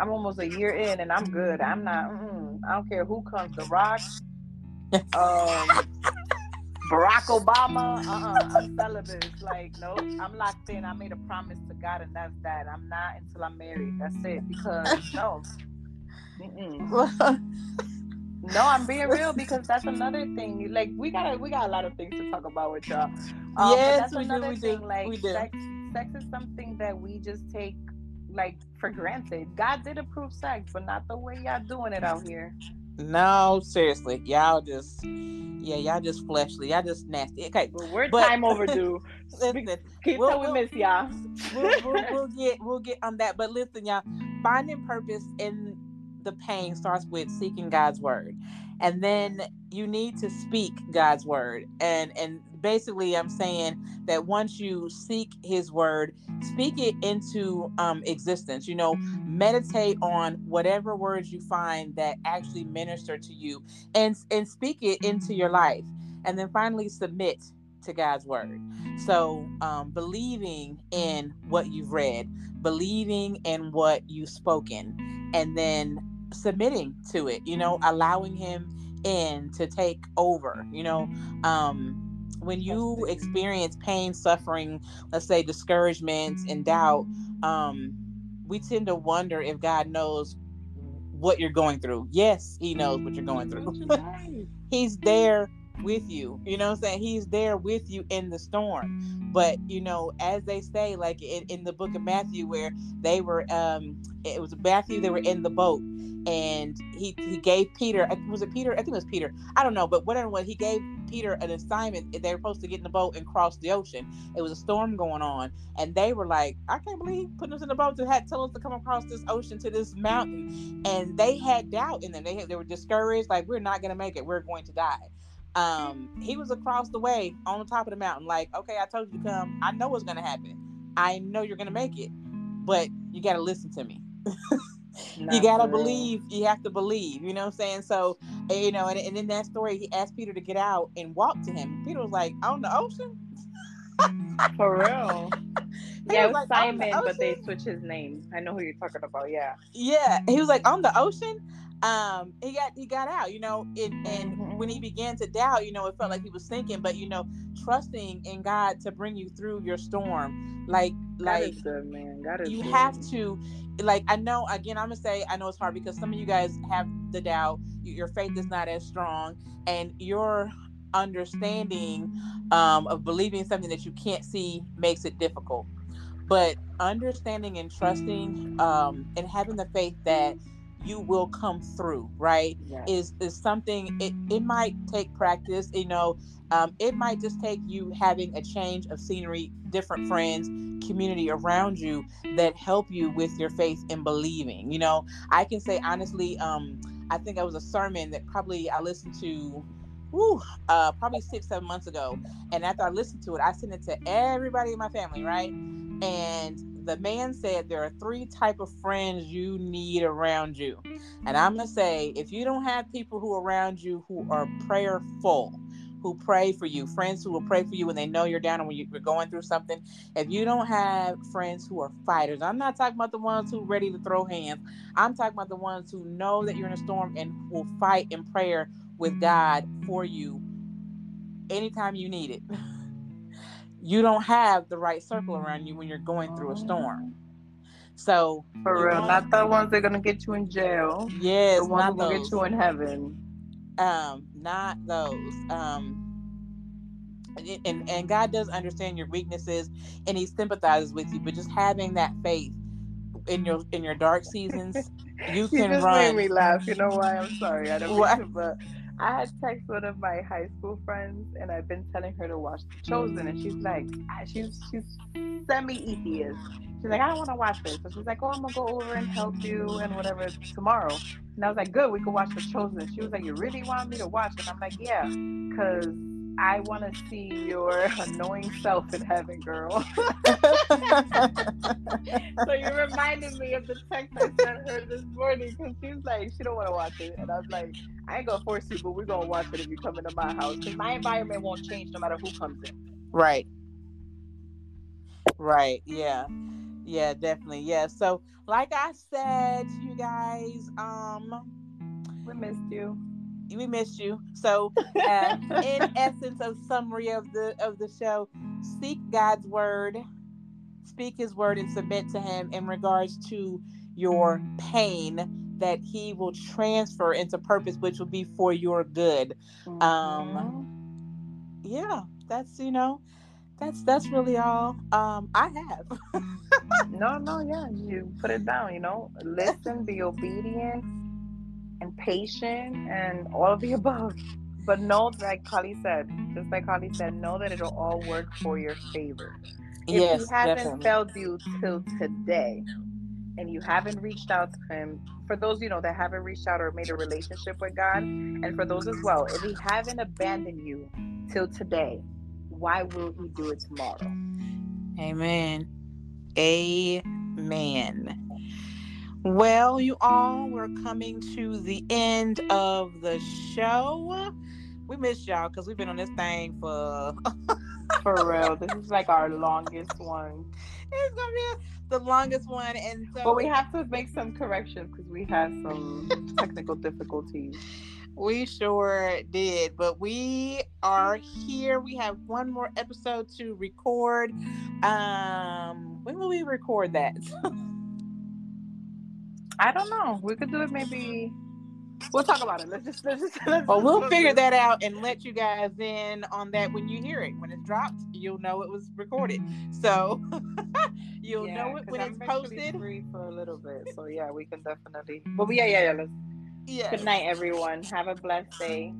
I'm almost a year in and I'm good. I'm not mm-mm. I don't care who comes, the rock, um Barack Obama, uh-uh, I'm celibate. Like, no, I'm locked in. I made a promise to God, and that's that. I'm not until I'm married. That's it. Because no, no, I'm being real because that's another thing. Like we got we got a lot of things to talk about with y'all. Um, yes, that's we another do, we thing. Do. Like we do. Sex, sex is something that we just take like for granted. God did approve sex, but not the way y'all doing it out here. No, seriously, y'all just yeah, y'all just fleshly, y'all just nasty. Okay, well, we're but, time overdue. listen, keep we'll, we miss y'all. We'll, we'll, we'll get we'll get on that, but listen, y'all, finding purpose in the pain starts with seeking God's word. And then you need to speak God's word. And and basically I'm saying that once you seek his word, speak it into um, existence. You know, meditate on whatever words you find that actually minister to you and and speak it into your life. And then finally submit to God's word. So, um, believing in what you've read, believing in what you've spoken, and then submitting to it, you know, allowing him in to take over, you know, um, when you experience pain, suffering, let's say discouragement and doubt, um, we tend to wonder if God knows what you're going through. Yes, He knows what you're going through. He's there with you. You know what I'm saying? He's there with you in the storm. But you know, as they say, like in, in the book of Matthew, where they were um it was Matthew, they were in the boat and he he gave Peter was it Peter? I think it was Peter. I don't know, but whatever was he gave Peter an assignment. They were supposed to get in the boat and cross the ocean. It was a storm going on, and they were like, "I can't believe putting us in the boat to have tell us to come across this ocean to this mountain." And they had doubt in them. They had, they were discouraged, like we're not going to make it. We're going to die. Um, he was across the way on the top of the mountain, like, "Okay, I told you to come. I know what's going to happen. I know you're going to make it, but you got to listen to me." you gotta believe you have to believe you know what i'm saying so you know and, and in that story he asked peter to get out and walk to him peter was like on the ocean for real yeah, it was like, Simon, but they switched his name. I know who you're talking about. Yeah. Yeah, he was like on the ocean. Um, he got he got out, you know, it, and mm-hmm. when he began to doubt, you know, it felt like he was sinking. But you know, trusting in God to bring you through your storm, like like good, man. You good. have to, like I know. Again, I'm gonna say I know it's hard because some of you guys have the doubt. Your faith is not as strong, and your understanding um, of believing something that you can't see makes it difficult but understanding and trusting um, and having the faith that you will come through right yes. is is something it, it might take practice you know um, it might just take you having a change of scenery different friends community around you that help you with your faith and believing you know i can say honestly um, i think it was a sermon that probably i listened to whew, uh, probably six seven months ago and after i listened to it i sent it to everybody in my family right? And the man said there are three type of friends you need around you. And i'm going to say if you don't have people who are around you who are prayerful who pray for you friends who will pray for you when they know you're down and when you're going through something if you don't have friends who are fighters i'm not talking about the ones who are ready to throw hands. I'm talking about the ones who know that you're in a storm and will fight in prayer with god for you anytime you need it you don't have the right circle around you when you're going through a storm. So for real, not the ones that are gonna get you in jail. Yes, the ones not gonna get you in heaven. Um, not those. Um, and and God does understand your weaknesses, and He sympathizes with you. But just having that faith in your in your dark seasons, you can just run. Made me laugh. You know why? I'm sorry. I don't. Mean to, but I had text one of my high school friends, and I've been telling her to watch The Chosen, and she's like, ah, she's she's semi-atheist. She's like, I don't want to watch this. So she's like, Oh, I'm gonna go over and help you and whatever tomorrow. And I was like, Good, we can watch The Chosen. She was like, You really want me to watch it? And I'm like, Yeah, because I want to see your annoying self in heaven, girl. so you reminded me of the text I sent her this morning because she's like, she don't want to watch it, and I was like, I ain't gonna force you, but we're gonna watch it if you come into my house because my environment won't change no matter who comes in. Right. Right. Yeah. Yeah. Definitely. Yeah. So, like I said, you guys, um, we missed you we missed you. So, uh, in essence, of summary of the of the show, seek God's word, speak His word, and submit to Him in regards to your pain that He will transfer into purpose, which will be for your good. Um, mm-hmm. Um, yeah, that's you know, that's that's really all um I have. no, no, yeah, you put it down. You know, listen, be obedient and patient and all of the above. But know, like Carly said, just like Carly said, know that it'll all work for your favor. If yes, he hasn't definitely. failed you till today, and you haven't reached out to him, for those you know that haven't reached out or made a relationship with God, and for those as well, if he haven't abandoned you till today, why will he do it tomorrow? Amen. Amen. Well, you all, we're coming to the end of the show. We missed y'all because we've been on this thing for for real. This is like our longest one. It's gonna be the longest one, and so but we have to make some corrections because we had some technical difficulties. We sure did. But we are here. We have one more episode to record. Um, when will we record that? I don't know. We could do it maybe. We'll talk about it. Let's just let's just. Let's well, we'll let's figure that out and let you guys in on that when you hear it. When it's dropped, you'll know it was recorded. So you'll Yeah, know it 'cause when I'm it's posted. Free for a little bit, so yeah, we can definitely. But yeah, yeah, yeah. Let's. Yeah. Good night, everyone. Have a blessed day.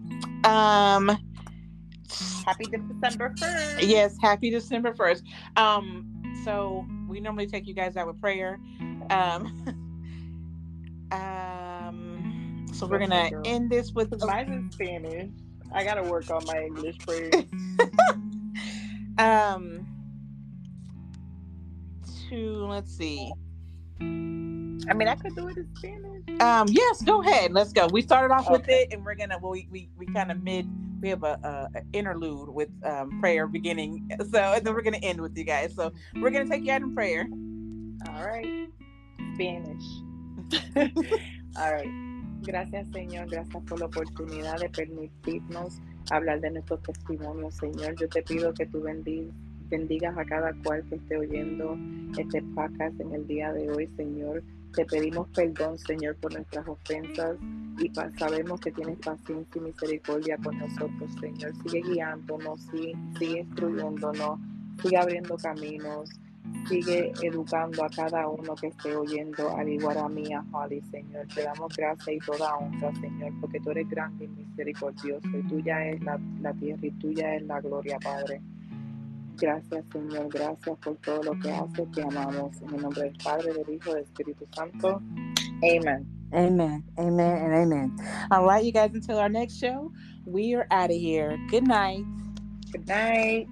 Um. Happy December first. Yes, happy December 1st. Um, so we normally take you guys out with prayer. Um, um so we're gonna end this with Mine's in Spanish. I gotta work on my English prayers. um to let's see. I mean, I could do it in Spanish. Um, yes, go ahead. Let's go. We started off with it and we're gonna well, we we, we kind of mid we have a, a, a interlude with um prayer beginning. So and then we're gonna end with you guys. So we're gonna take you out in prayer. All right. Spanish. All right. Gracias, Señor. Gracias por la oportunidad de permitirnos hablar de nuestros testimonios, Señor. Yo te pido que tú bendi- bendigas a cada cual que esté oyendo este podcast en el día de hoy, Señor. Te pedimos perdón, Señor, por nuestras ofensas y sabemos que tienes paciencia y misericordia con nosotros, Señor. Sigue guiándonos, sigue, sigue instruyéndonos, sigue abriendo caminos, sigue educando a cada uno que esté oyendo, al igual a mí, a Holly, Señor. Te damos gracias y toda honra, Señor, porque tú eres grande y misericordioso y tuya es la, la tierra y tuya es la gloria, Padre. Gracias, Señor, gracias por todo lo que haces. Te amamos. En el nombre del Padre, del Hijo del Espíritu Santo. Amen. Amen. Amen and amen. All right, you guys, until our next show, we are out of here. Good night. Good night.